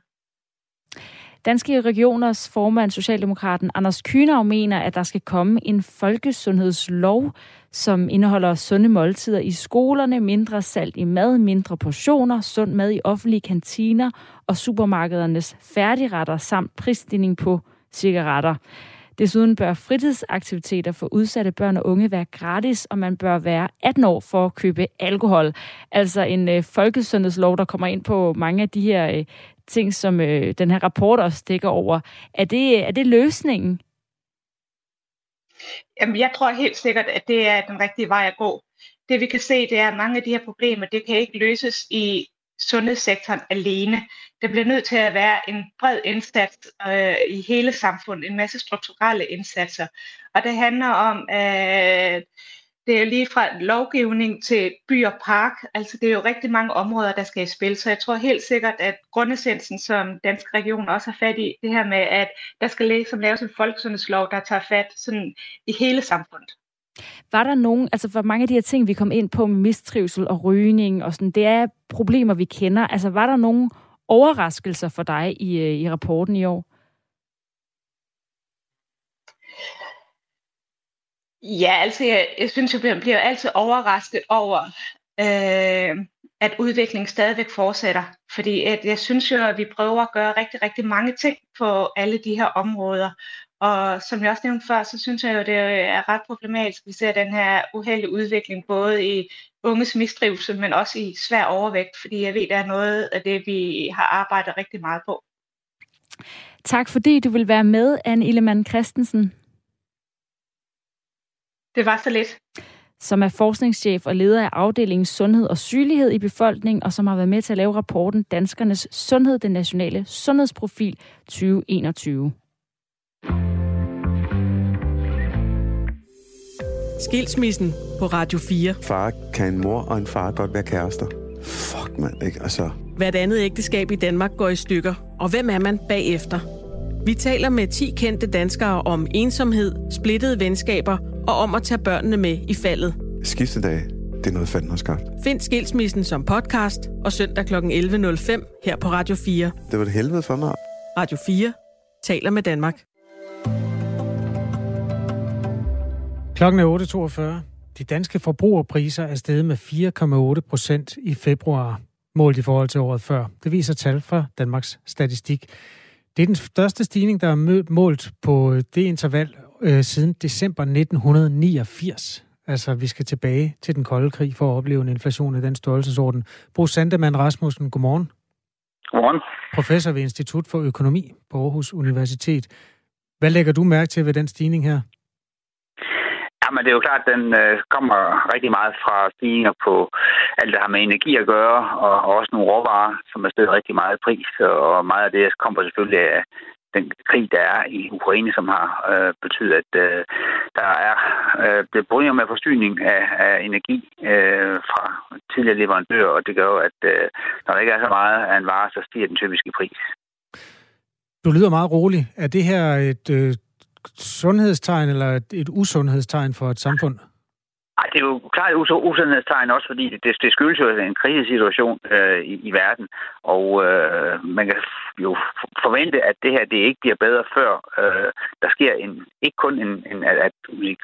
Danske Regioners formand, Socialdemokraten Anders Kynav, mener, at der skal komme en folkesundhedslov, som indeholder sunde måltider i skolerne, mindre salt i mad, mindre portioner, sund mad i offentlige kantiner og supermarkedernes færdigretter samt prisstigning på cigaretter. Desuden bør fritidsaktiviteter for udsatte børn og unge være gratis, og man bør være 18 år for at købe alkohol. Altså en øh, folkesundhedslov, der kommer ind på mange af de her øh, ting, som øh, den her rapport også dækker over. Er det, er det løsningen? Jamen, jeg tror helt sikkert, at det er den rigtige vej at gå. Det vi kan se, det er, at mange af de her problemer, det kan ikke løses i sundhedssektoren alene. Det bliver nødt til at være en bred indsats øh, i hele samfundet, en masse strukturelle indsatser. Og det handler om, at det er lige fra lovgivning til by og park. Altså det er jo rigtig mange områder, der skal i spil. Så jeg tror helt sikkert, at grundessensen, som Dansk Region også har fat i, det her med, at der skal ligesom laves en folkesundhedslov, der tager fat sådan i hele samfundet. Var der nogen, altså for mange af de her ting, vi kom ind på med mistrivsel og rygning og sådan, det er problemer, vi kender. Altså var der nogen overraskelser for dig i, øh, i rapporten i år? Ja, altså jeg, jeg synes, jeg bliver altid overrasket over, øh, at udviklingen stadigvæk fortsætter. Fordi at jeg synes jo, at vi prøver at gøre rigtig, rigtig mange ting på alle de her områder. Og som jeg også nævnte før, så synes jeg jo, det er ret problematisk, at vi ser den her uheldige udvikling, både i unges mistrivsel, men også i svær overvægt, fordi jeg ved, det er noget af det, vi har arbejdet rigtig meget på. Tak fordi du vil være med, Anne Illemann Christensen. Det var så lidt. Som er forskningschef og leder af afdelingen Sundhed og Sygelighed i befolkningen, og som har været med til at lave rapporten Danskernes Sundhed, den nationale sundhedsprofil 2021. Skilsmissen på Radio 4. Far kan en mor og en far godt være kærester. Fuck, mand, ikke? Altså... Hvert andet ægteskab i Danmark går i stykker. Og hvem er man bagefter? Vi taler med 10 kendte danskere om ensomhed, splittede venskaber og om at tage børnene med i faldet. Skiftedag, det er noget fanden har skabt. Find Skilsmissen som podcast og søndag kl. 11.05 her på Radio 4. Det var det helvede for mig. Radio 4 taler med Danmark. Klokken er 8.42. De danske forbrugerpriser er steget med 4,8 procent i februar, målt i forhold til året før. Det viser tal fra Danmarks Statistik. Det er den største stigning, der er målt på det interval øh, siden december 1989. Altså, vi skal tilbage til den kolde krig for at opleve en inflation i den størrelsesorden. Bo Sandemann Rasmussen, godmorgen. Godmorgen. Professor ved Institut for Økonomi på Aarhus Universitet. Hvad lægger du mærke til ved den stigning her? Men det er jo klart, at den øh, kommer rigtig meget fra stigninger på alt, der har med energi at gøre, og også nogle råvarer, som er stedet rigtig meget i pris, og meget af det kommer selvfølgelig af den krig, der er i Ukraine, som har øh, betydet, at øh, der er øh, det problemer med forsyning af, af energi øh, fra tidligere leverandører, og det gør jo, at øh, når der ikke er så meget af en vare, så stiger den typiske pris. Du lyder meget rolig. Er det her et øh, sundhedstegn eller et, usundhedstegn for et samfund? Ej, det er jo klart et usundhedstegn også, fordi det, det skyldes jo en krisesituation øh, i, i verden, og øh, man kan jo forvente, at det her det ikke bliver bedre før øh, der sker en, ikke kun en, en at, at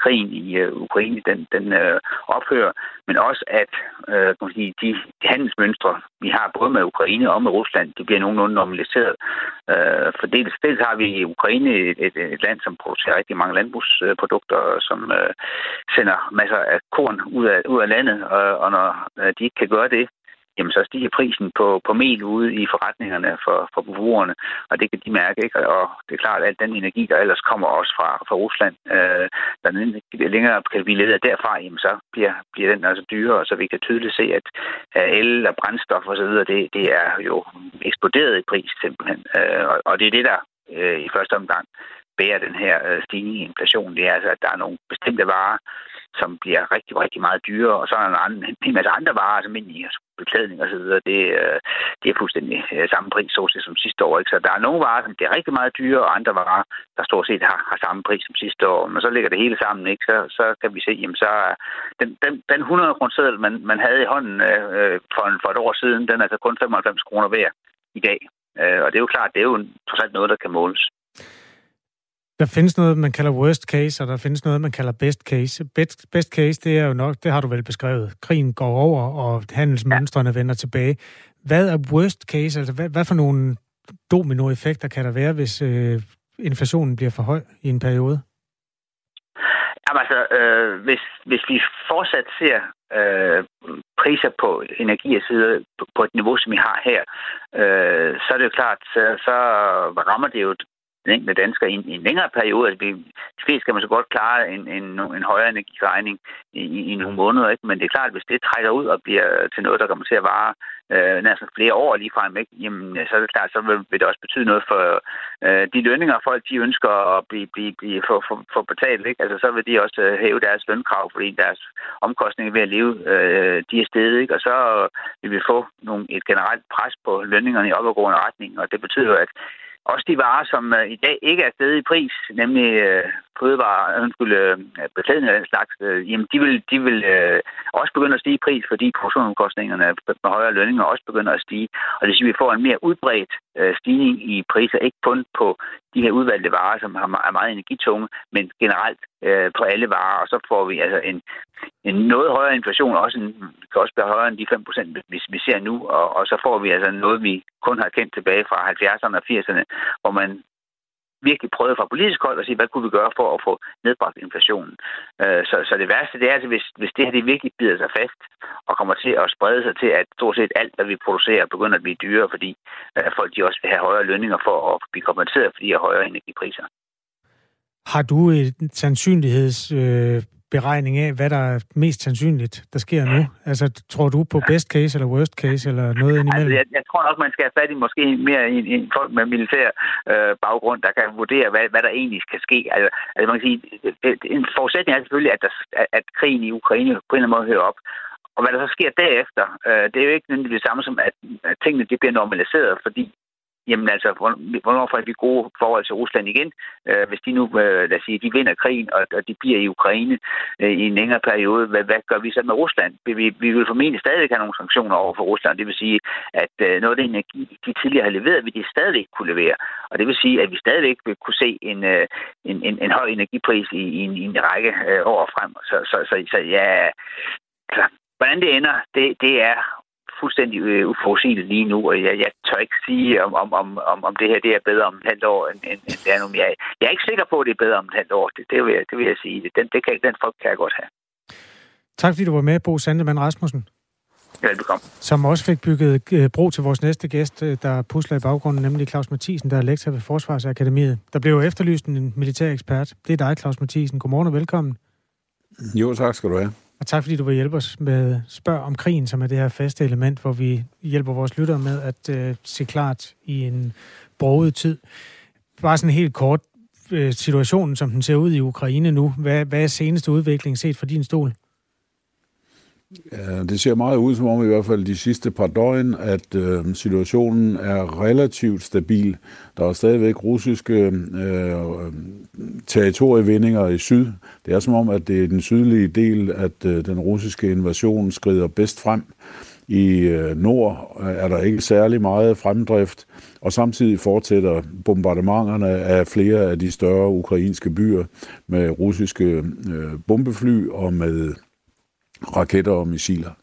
krigen i øh, Ukraine den, den øh, ophører, men også at øh, kan sige, de, handelsmønstre, vi har både med Ukraine og med Rusland, det bliver nogenlunde normaliseret. Øh, for dels, dels har vi i Ukraine et, et, et land, som producerer rigtig mange landbrugsprodukter, som øh, sender masser af korn ud af, ud af landet, og, og når de ikke kan gøre det, jamen så stiger prisen på, på mel ude i forretningerne for, for forbrugerne, og det kan de mærke, ikke? Og det er klart, at al den energi, der ellers kommer også fra, fra Rusland, øh, der er længere kan vi lede derfra, jamen så bliver, bliver den altså dyrere, så vi kan tydeligt se, at el og brændstof osv., det, det er jo eksploderet i pris simpelthen, øh, og, og det er det, der øh, i første omgang bærer den her øh, stigning i inflation. Det er altså, at der er nogle bestemte varer, som bliver rigtig, rigtig meget dyrere, og så er der en, anden, en masse andre varer, som ind i beklædning og så videre, det, øh, det er fuldstændig øh, samme pris som sidste år. Ikke? Så der er nogle varer, som bliver rigtig meget dyre, og andre varer, der stort set har, har samme pris som sidste år. Men så ligger det hele sammen, ikke? Så, så kan vi se, jamen så den, den, den 100 kroner man, man havde i hånden øh, øh for, for et år siden, den er altså kun 95 kroner værd i dag. Øh, og det er jo klart, det er jo trods alt noget, der kan måles. Der findes noget, man kalder worst case, og der findes noget, man kalder best case. Best, best case, det er jo nok, det har du vel beskrevet. Krigen går over, og handelsmønstrene ja. vender tilbage. Hvad er worst case? Altså, hvad, hvad for nogle dominoeffekter kan der være, hvis øh, inflationen bliver for høj i en periode? Jamen altså, øh, hvis, hvis vi fortsat ser øh, priser på energi og på, på et niveau, som vi har her, øh, så er det jo klart, så, så rammer det jo den enkelte dansker i en, i en længere periode. Altså, de fleste kan man så godt klare en, en, en højere energiregning i, i, i nogle måneder, ikke? men det er klart, at hvis det trækker ud og bliver til noget, der kommer til at vare øh, næsten flere år lige frem, ikke? Jamen, så er det klart, så vil, vil det også betyde noget for øh, de lønninger, folk de ønsker at blive, blive, blive for, for, for betalt. Ikke? Altså, så vil de også øh, hæve deres lønkrav, fordi deres omkostninger ved at leve, øh, de er stedet, ikke? og så vil vi få nogle, et generelt pres på lønningerne i opadgående retning, og det betyder, at også de varer, som øh, i dag ikke er stedet i pris, nemlig øh, fødevarer, øh, undskyld, øh, beklædning af den slags, øh, jamen de vil, de vil øh, også begynde at stige i pris, fordi produktionsomkostningerne med højere lønninger også begynder at stige. Og det vil sige, at vi får en mere udbredt øh, stigning i priser, ikke kun på de her udvalgte varer, som har, er meget energitunge, men generelt øh, på alle varer. Og så får vi altså en, en noget højere inflation, også en, kan også blive højere end de 5%, vi, vi ser nu, og, og så får vi altså noget, vi kun har kendt tilbage fra 70'erne og 80'erne, hvor man virkelig prøvede fra politisk hold at sige, hvad kunne vi gøre for at få nedbragt inflationen. Øh, så, så det værste, det er, at hvis, hvis det her det virkelig bider sig fast og kommer til at sprede sig til, at stort set alt, hvad vi producerer, begynder at blive dyrere, fordi øh, folk de også vil have højere lønninger for at blive kompenseret for de her højere energipriser. Har du et sandsynligheds øh, beregning af, hvad der er mest sandsynligt, der sker nu? Altså, tror du på best case eller worst case, eller noget indimellem? Altså, jeg, jeg tror nok, man skal have fat i måske mere en, en folk med militær øh, baggrund, der kan vurdere, hvad, hvad der egentlig skal ske. Altså, altså man kan sige, en forudsætning er selvfølgelig, at, der, at krigen i Ukraine på en eller anden måde hører op. Og hvad der så sker derefter, øh, det er jo ikke nødvendigvis det samme som, at, at tingene de bliver normaliseret, fordi jamen altså, hvornår får vi gode forhold til Rusland igen? Øh, hvis de nu, øh, lad os sige, de vinder krigen, og, og de bliver i Ukraine øh, i en længere periode, hvad, hvad gør vi så med Rusland? Vi, vi vil formentlig stadig have nogle sanktioner over for Rusland. Det vil sige, at øh, noget af den energi, de tidligere har leveret, vil de stadig kunne levere. Og det vil sige, at vi stadigvæk vil kunne se en, øh, en, en, en høj energipris i, i, en, i en række øh, år frem. Så, så, så, så ja, klar. Hvordan det ender, det, det er fuldstændig øh, uforudsigeligt lige nu, og jeg, jeg tør ikke sige, om, om, om, om, om det her det er bedre om et halvt år, end, end, end det er nu. Jeg, jeg er ikke sikker på, at det er bedre om et halvt år. Det, det, vil, jeg, det vil jeg sige. Den, det kan, den folk kan jeg godt have. Tak fordi du var med, Bo Sandemann Rasmussen. Velbekomme. Som også fik bygget øh, bro til vores næste gæst, øh, der pusler i baggrunden, nemlig Claus Mathisen, der er lektor ved Forsvarsakademiet. Der blev jo efterlyst en militær ekspert. Det er dig, Claus Mathisen. Godmorgen og velkommen. Jo, tak skal du have. Og tak fordi du vil hjælpe os med Spørg om krigen, som er det her faste element, hvor vi hjælper vores lyttere med at øh, se klart i en broget tid. Bare sådan helt kort, øh, situationen, som den ser ud i Ukraine nu. Hvad, hvad er seneste udvikling set fra din stol? Ja, det ser meget ud som om i hvert fald de sidste par døgn, at øh, situationen er relativt stabil. Der er stadigvæk russiske øh, territorievindinger i syd. Det er som om, at det er den sydlige del, at øh, den russiske invasion skrider bedst frem. I øh, nord øh, er der ikke særlig meget fremdrift, og samtidig fortsætter bombardementerne af flere af de større ukrainske byer med russiske øh, bombefly og med raketter og missiler.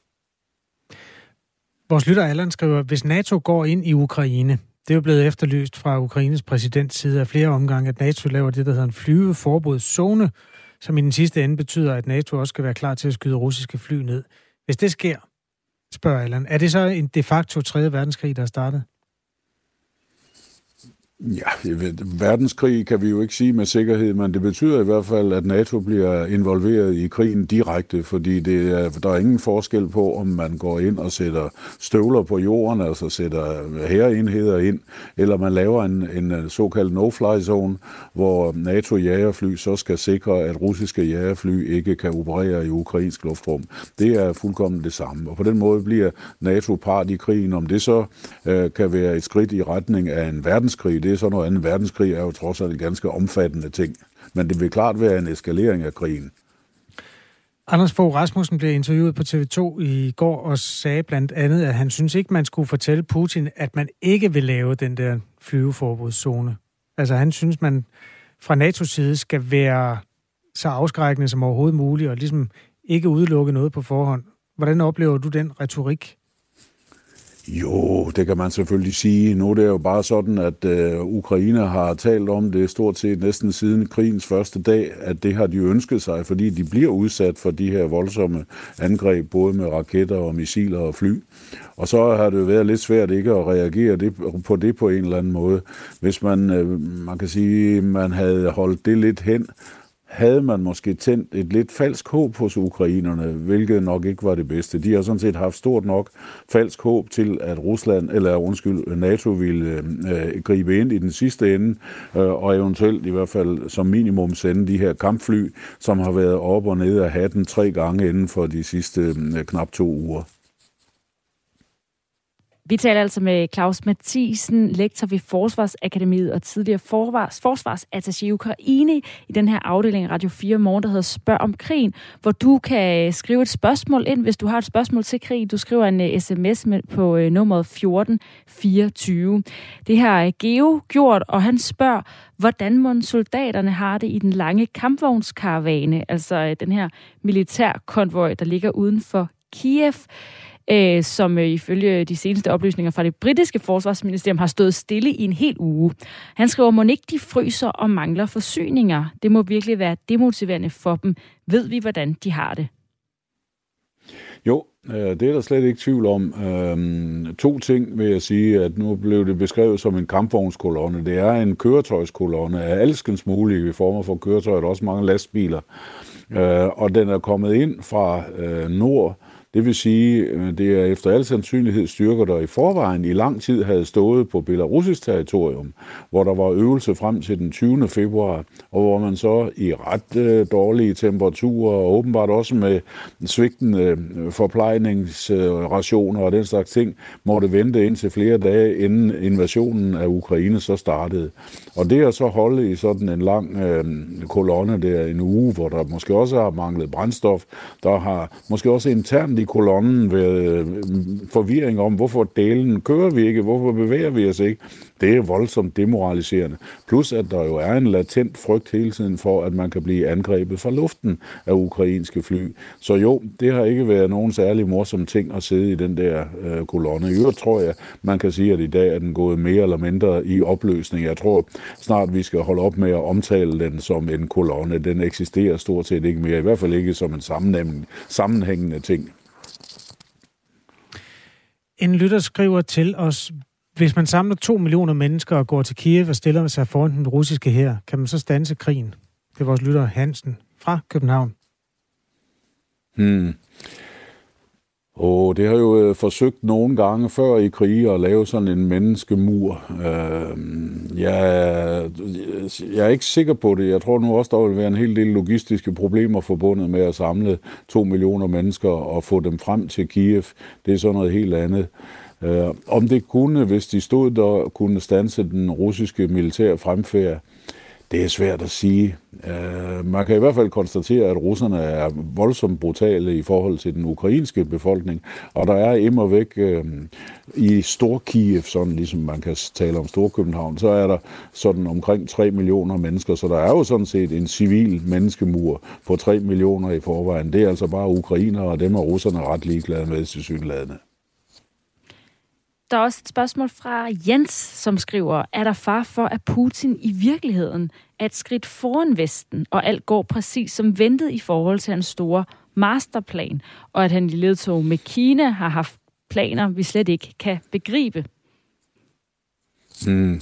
Vores lytter Allan skriver, hvis NATO går ind i Ukraine, det er jo blevet efterlyst fra Ukraines præsidents side af flere omgange, at NATO laver det, der hedder en flyveforbudszone, som i den sidste ende betyder, at NATO også skal være klar til at skyde russiske fly ned. Hvis det sker, spørger Allan, er det så en de facto 3. verdenskrig, der er startet? Ja, jeg ved, verdenskrig kan vi jo ikke sige med sikkerhed, men det betyder i hvert fald, at NATO bliver involveret i krigen direkte, fordi det er, der er ingen forskel på, om man går ind og sætter støvler på jorden, altså sætter herreenheder ind, eller man laver en, en øh, såkaldt no-fly zone, hvor NATO-jagerfly så skal sikre, at russiske jagerfly ikke kan operere i ukrainsk luftrum. Det er fuldkommen det samme, og på den måde bliver NATO part i krigen. Om det så øh, kan være et skridt i retning af en verdenskrig, det det er så noget andet. Verdenskrig er jo trods alt en ganske omfattende ting. Men det vil klart være en eskalering af krigen. Anders Fogh Rasmussen blev interviewet på TV2 i går og sagde blandt andet, at han synes ikke, man skulle fortælle Putin, at man ikke vil lave den der flyveforbudszone. Altså han synes, man fra NATO's side skal være så afskrækkende som overhovedet muligt, og ligesom ikke udelukke noget på forhånd. Hvordan oplever du den retorik? Jo, det kan man selvfølgelig sige. Nu er det jo bare sådan, at øh, Ukraine har talt om det stort set næsten siden krigens første dag, at det har de ønsket sig, fordi de bliver udsat for de her voldsomme angreb, både med raketter og missiler og fly. Og så har det jo været lidt svært ikke at reagere det, på det på en eller anden måde. Hvis man, øh, man kan sige, man havde holdt det lidt hen, havde man måske tændt et lidt falsk håb hos ukrainerne, hvilket nok ikke var det bedste. De har sådan set haft stort nok falsk håb til, at Rusland, eller undskyld, NATO ville øh, gribe ind i den sidste ende, øh, og eventuelt i hvert fald som minimum sende de her kampfly, som har været op og ned af hatten tre gange inden for de sidste øh, knap to uger. Vi taler altså med Claus Mathisen, lektor ved Forsvarsakademiet og tidligere forvars, forsvarsattaché i Ukraine i den her afdeling Radio 4 morgen, der hedder Spørg om krigen, hvor du kan øh, skrive et spørgsmål ind, hvis du har et spørgsmål til krig. Du skriver en øh, sms med på uh, nummeret 1424. Det har Geo gjort, og han spørger, hvordan må soldaterne har det i den lange kampvognskaravane, altså uh, den her militærkonvoj, der ligger uden for Kiev øh, som øh, ifølge de seneste oplysninger fra det britiske forsvarsministerium har stået stille i en hel uge. Han skriver, må ikke de fryser og mangler forsyninger. Det må virkelig være demotiverende for dem. Ved vi, hvordan de har det? Jo, øh, det er der slet ikke tvivl om. Øhm, to ting vil jeg sige, at nu blev det beskrevet som en kampvognskolonne. Det er en køretøjskolonne af alskens mulige former for køretøjer, også mange lastbiler. Øh, og den er kommet ind fra øh, nord det vil sige, øh, det er efter al sandsynlighed styrker, der i forvejen i lang tid havde stået på belarusisk territorium, hvor der var øvelse frem til den 20. februar, og hvor man så i ret øh, dårlige temperaturer, og åbenbart også med svigtende øh, forplejningsrationer og den slags ting, måtte vente ind til flere dage, inden invasionen af Ukraine så startede. Og det at så holde i sådan en lang øh, kolonne der en uge, hvor der måske også har manglet brændstof, der har måske også internt i kolonnen været øh, forvirring om, hvorfor delen kører vi ikke, hvorfor bevæger vi os ikke. Det er voldsomt demoraliserende. Plus at der jo er en latent frygt hele tiden for, at man kan blive angrebet fra luften af ukrainske fly. Så jo, det har ikke været nogen særlig morsom ting at sidde i den der øh, kolonne. I øvrigt tror jeg, man kan sige, at i dag er den gået mere eller mindre i opløsning. Jeg tror snart, vi skal holde op med at omtale den som en kolonne. Den eksisterer stort set ikke mere, i hvert fald ikke som en sammenhængende ting. En lytter skriver til os, hvis man samler to millioner mennesker og går til Kiev og stiller sig foran den russiske her, kan man så stanse krigen? Det er vores lytter Hansen fra København. Hmm. Og det har jo øh, forsøgt nogle gange før i krige at lave sådan en menneskemur. Øhm, øh, jeg, jeg er ikke sikker på det. Jeg tror nu også, der vil være en hel del logistiske problemer forbundet med at samle to millioner mennesker og få dem frem til Kiev. Det er sådan noget helt andet. Øh, om det kunne, hvis de stod der, kunne stanse den russiske militære fremfærd, det er svært at sige. Uh, man kan i hvert fald konstatere, at russerne er voldsomt brutale i forhold til den ukrainske befolkning, og der er immer væk uh, i Storkiev, sådan ligesom man kan tale om Storkøbenhavn, så er der sådan omkring 3 millioner mennesker, så der er jo sådan set en civil menneskemur på 3 millioner i forvejen. Det er altså bare ukrainere, og dem er russerne ret ligeglade med til synlædende. Der er også et spørgsmål fra Jens, som skriver, er der far for, at Putin i virkeligheden er et skridt foran Vesten, og alt går præcis som ventet i forhold til hans store masterplan, og at han i ledtog med Kina har haft planer, vi slet ikke kan begribe? Hmm.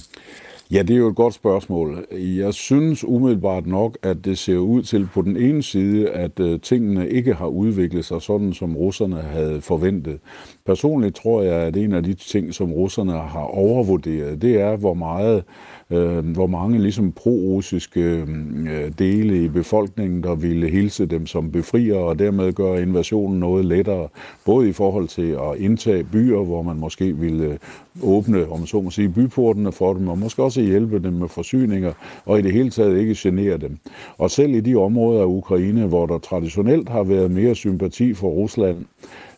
Ja, det er jo et godt spørgsmål. Jeg synes umiddelbart nok, at det ser ud til på den ene side, at øh, tingene ikke har udviklet sig sådan, som russerne havde forventet. personligt tror jeg, at en af de ting, som russerne har overvurderet, det er, hvor meget øh, hvor mange ligesom pro-russiske øh, dele i befolkningen, der ville hilse dem som befriere, og dermed gøre invasionen noget lettere, både i forhold til at indtage byer, hvor man måske ville øh, åbne, om så må sige, byportene for dem, og måske også hjælpe dem med forsyninger, og i det hele taget ikke genere dem. Og selv i de områder af Ukraine, hvor der traditionelt har været mere sympati for Rusland,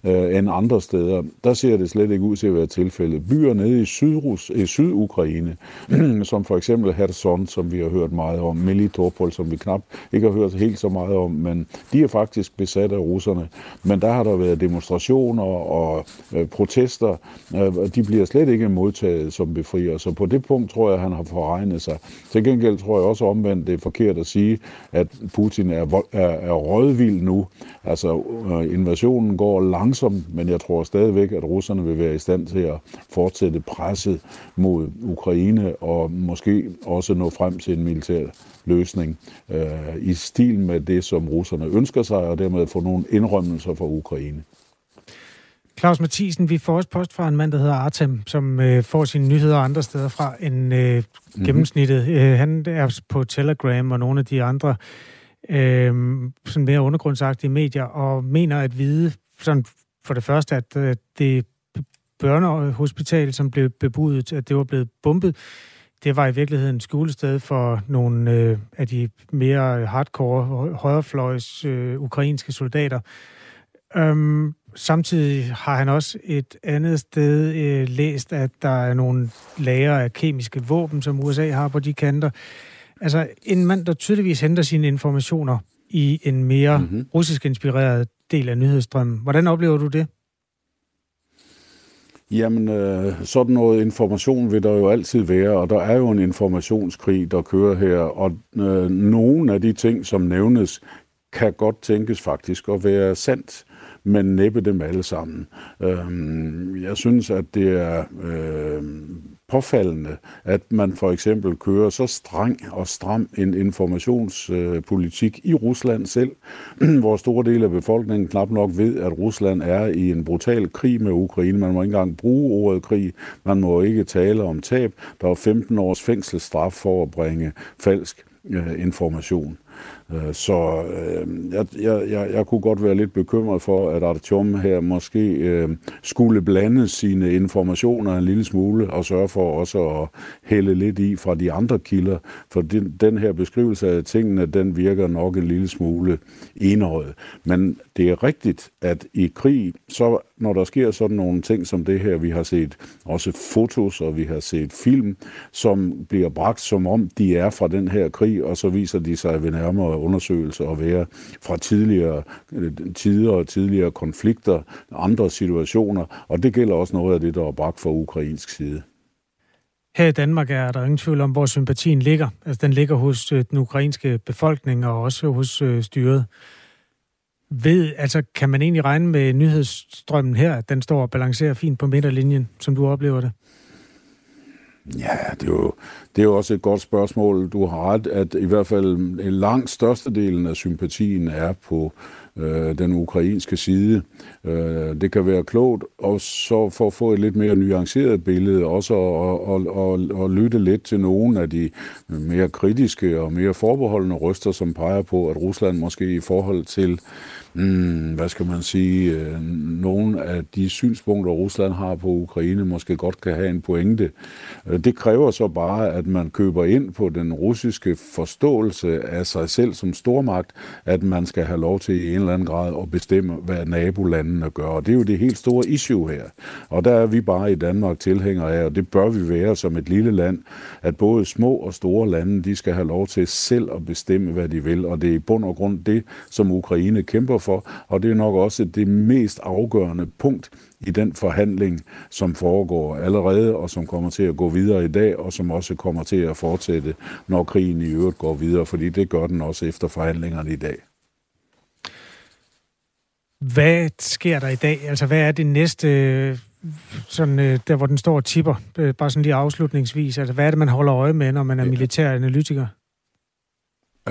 øh, end andre steder. Der ser det slet ikke ud til at være tilfældet. Byer nede i, Sydrus, i Sydukraine, som for eksempel Kherson, som vi har hørt meget om, Melitopol, som vi knap ikke har hørt helt så meget om, men de er faktisk besat af russerne. Men der har der været demonstrationer og øh, protester. Øh, de bliver slet ikke modtaget som befrier, så på det punkt tror jeg, han har forregnet sig. Til gengæld tror jeg også omvendt, det er forkert at sige, at Putin er, er, er rådvild nu. Altså, øh, invasionen går langt langsomt, men jeg tror stadigvæk, at russerne vil være i stand til at fortsætte presset mod Ukraine og måske også nå frem til en militær løsning øh, i stil med det, som russerne ønsker sig, og dermed få nogle indrømmelser fra Ukraine. Claus Mathisen, vi får også post fra en mand, der hedder Artem, som øh, får sine nyheder andre steder fra end øh, mm-hmm. gennemsnittet. Øh, han er på Telegram og nogle af de andre øh, sådan mere undergrundsagtige medier, og mener at vide sådan for det første, at øh, det børnehospital, som blev bebudet, at det var blevet bumpet, det var i virkeligheden skolested for nogle øh, af de mere hardcore højrefløjs øh, ukrainske soldater. Øhm, samtidig har han også et andet sted øh, læst, at der er nogle lager af kemiske våben, som USA har på de kanter. Altså en mand, der tydeligvis henter sine informationer i en mere mm-hmm. russisk inspireret del af nyhedsstrømmen. Hvordan oplever du det? Jamen, øh, sådan noget information vil der jo altid være, og der er jo en informationskrig, der kører her, og øh, nogle af de ting, som nævnes, kan godt tænkes faktisk at være sandt men næppe dem alle sammen. Øh, jeg synes, at det er øh, påfaldende, at man for eksempel kører så streng og stram en informationspolitik i Rusland selv, hvor store dele af befolkningen knap nok ved, at Rusland er i en brutal krig med Ukraine. Man må ikke engang bruge ordet krig. Man må ikke tale om tab. Der er 15 års fængselsstraf for at bringe falsk øh, information. Øh, så øh, jeg, jeg, jeg, jeg kunne godt være lidt bekymret for, at Artyom her måske øh, skulle blande sine informationer en lille smule og sørge for også at hælde lidt i fra de andre kilder. For den, den her beskrivelse af tingene, den virker nok en lille smule enøjet. Men det er rigtigt, at i krig, så når der sker sådan nogle ting som det her, vi har set også fotos, og vi har set film, som bliver bragt som om de er fra den her krig, og så viser de sig ved nærmere undersøgelser og være fra tidligere øh, tider og tidligere konflikter, andre situationer, og det gælder også noget af det, der er bragt fra ukrainsk side. Her i Danmark er der ingen tvivl om, hvor sympatien ligger. Altså, den ligger hos øh, den ukrainske befolkning og også hos øh, styret. Ved, altså, kan man egentlig regne med nyhedsstrømmen her, at den står og balancerer fint på midterlinjen, som du oplever det? Ja, det er, jo, det er jo også et godt spørgsmål. Du har ret, at i hvert fald en langt størstedelen af sympatien er på øh, den ukrainske side. Øh, det kan være klogt, og så for at få et lidt mere nuanceret billede, også at, og, og, lytte lidt til nogle af de mere kritiske og mere forbeholdende røster, som peger på, at Rusland måske i forhold til mm, hvad skal man sige, øh, nogle af de synspunkter, Rusland har på Ukraine, måske godt kan have en pointe. Øh, det kræver så bare, at man køber ind på den russiske forståelse af sig selv som stormagt, at man skal have lov til i en eller anden grad at bestemme, hvad nabolandene gør. Og det er jo det helt store issue her. Og der er vi bare i Danmark tilhængere af, og det bør vi være som et lille land, at både små og store lande, de skal have lov til selv at bestemme, hvad de vil. Og det er i bund og grund det, som Ukraine kæmper for, og det er nok også det mest afgørende punkt i den forhandling, som foregår allerede, og som kommer til at gå videre i dag, og som også kommer til at fortsætte, når krigen i øvrigt går videre, fordi det gør den også efter forhandlingerne i dag. Hvad sker der i dag? Altså, hvad er det næste, sådan, øh, der hvor den står og tipper? Øh, bare sådan lige afslutningsvis. Altså, hvad er det, man holder øje med, når man er militær analytiker?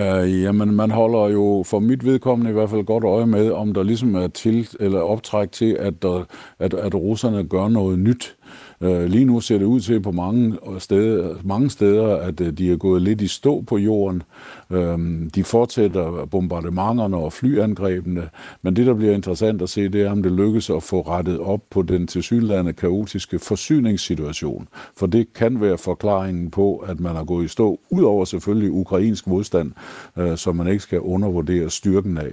Uh, jamen, man holder jo for mit vedkommende i hvert fald godt øje med, om der ligesom er til eller optræk til, at, der, at, at russerne gør noget nyt. Øh, lige nu ser det ud til på mange øh, steder, mange steder, at øh, de er gået lidt i stå på jorden. Øhm, de fortsætter bombardementerne og flyangrebene, men det, der bliver interessant at se, det er, om det lykkes at få rettet op på den tilsyneladende kaotiske forsyningssituation. For det kan være forklaringen på, at man er gået i stå, udover selvfølgelig ukrainsk modstand, som man ikke skal undervurdere styrken af.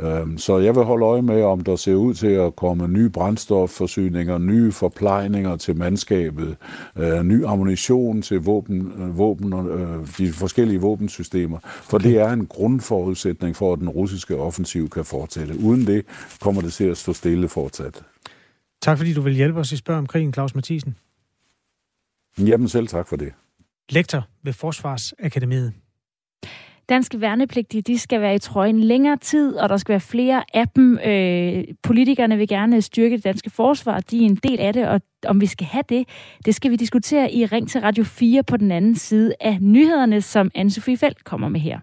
Øhm, så jeg vil holde øje med, om der ser ud til at komme nye brændstofforsyninger, nye forplejninger til mandskabet, øh, ny ammunition til våben, øh, våben øh, de forskellige våbensystemer. For det er en grundforudsætning for, at den russiske offensiv kan fortsætte. Uden det kommer det til at stå stille fortsat. Tak fordi du vil hjælpe os i spørg om krigen, Claus Mathisen. Jamen selv tak for det. Lektor ved Forsvarsakademiet. Danske værnepligtige, de skal være i trøjen længere tid, og der skal være flere af dem. Øh, politikerne vil gerne styrke det danske forsvar, de er en del af det, og om vi skal have det, det skal vi diskutere i Ring til Radio 4 på den anden side af nyhederne, som Anne-Sophie Felt kommer med her.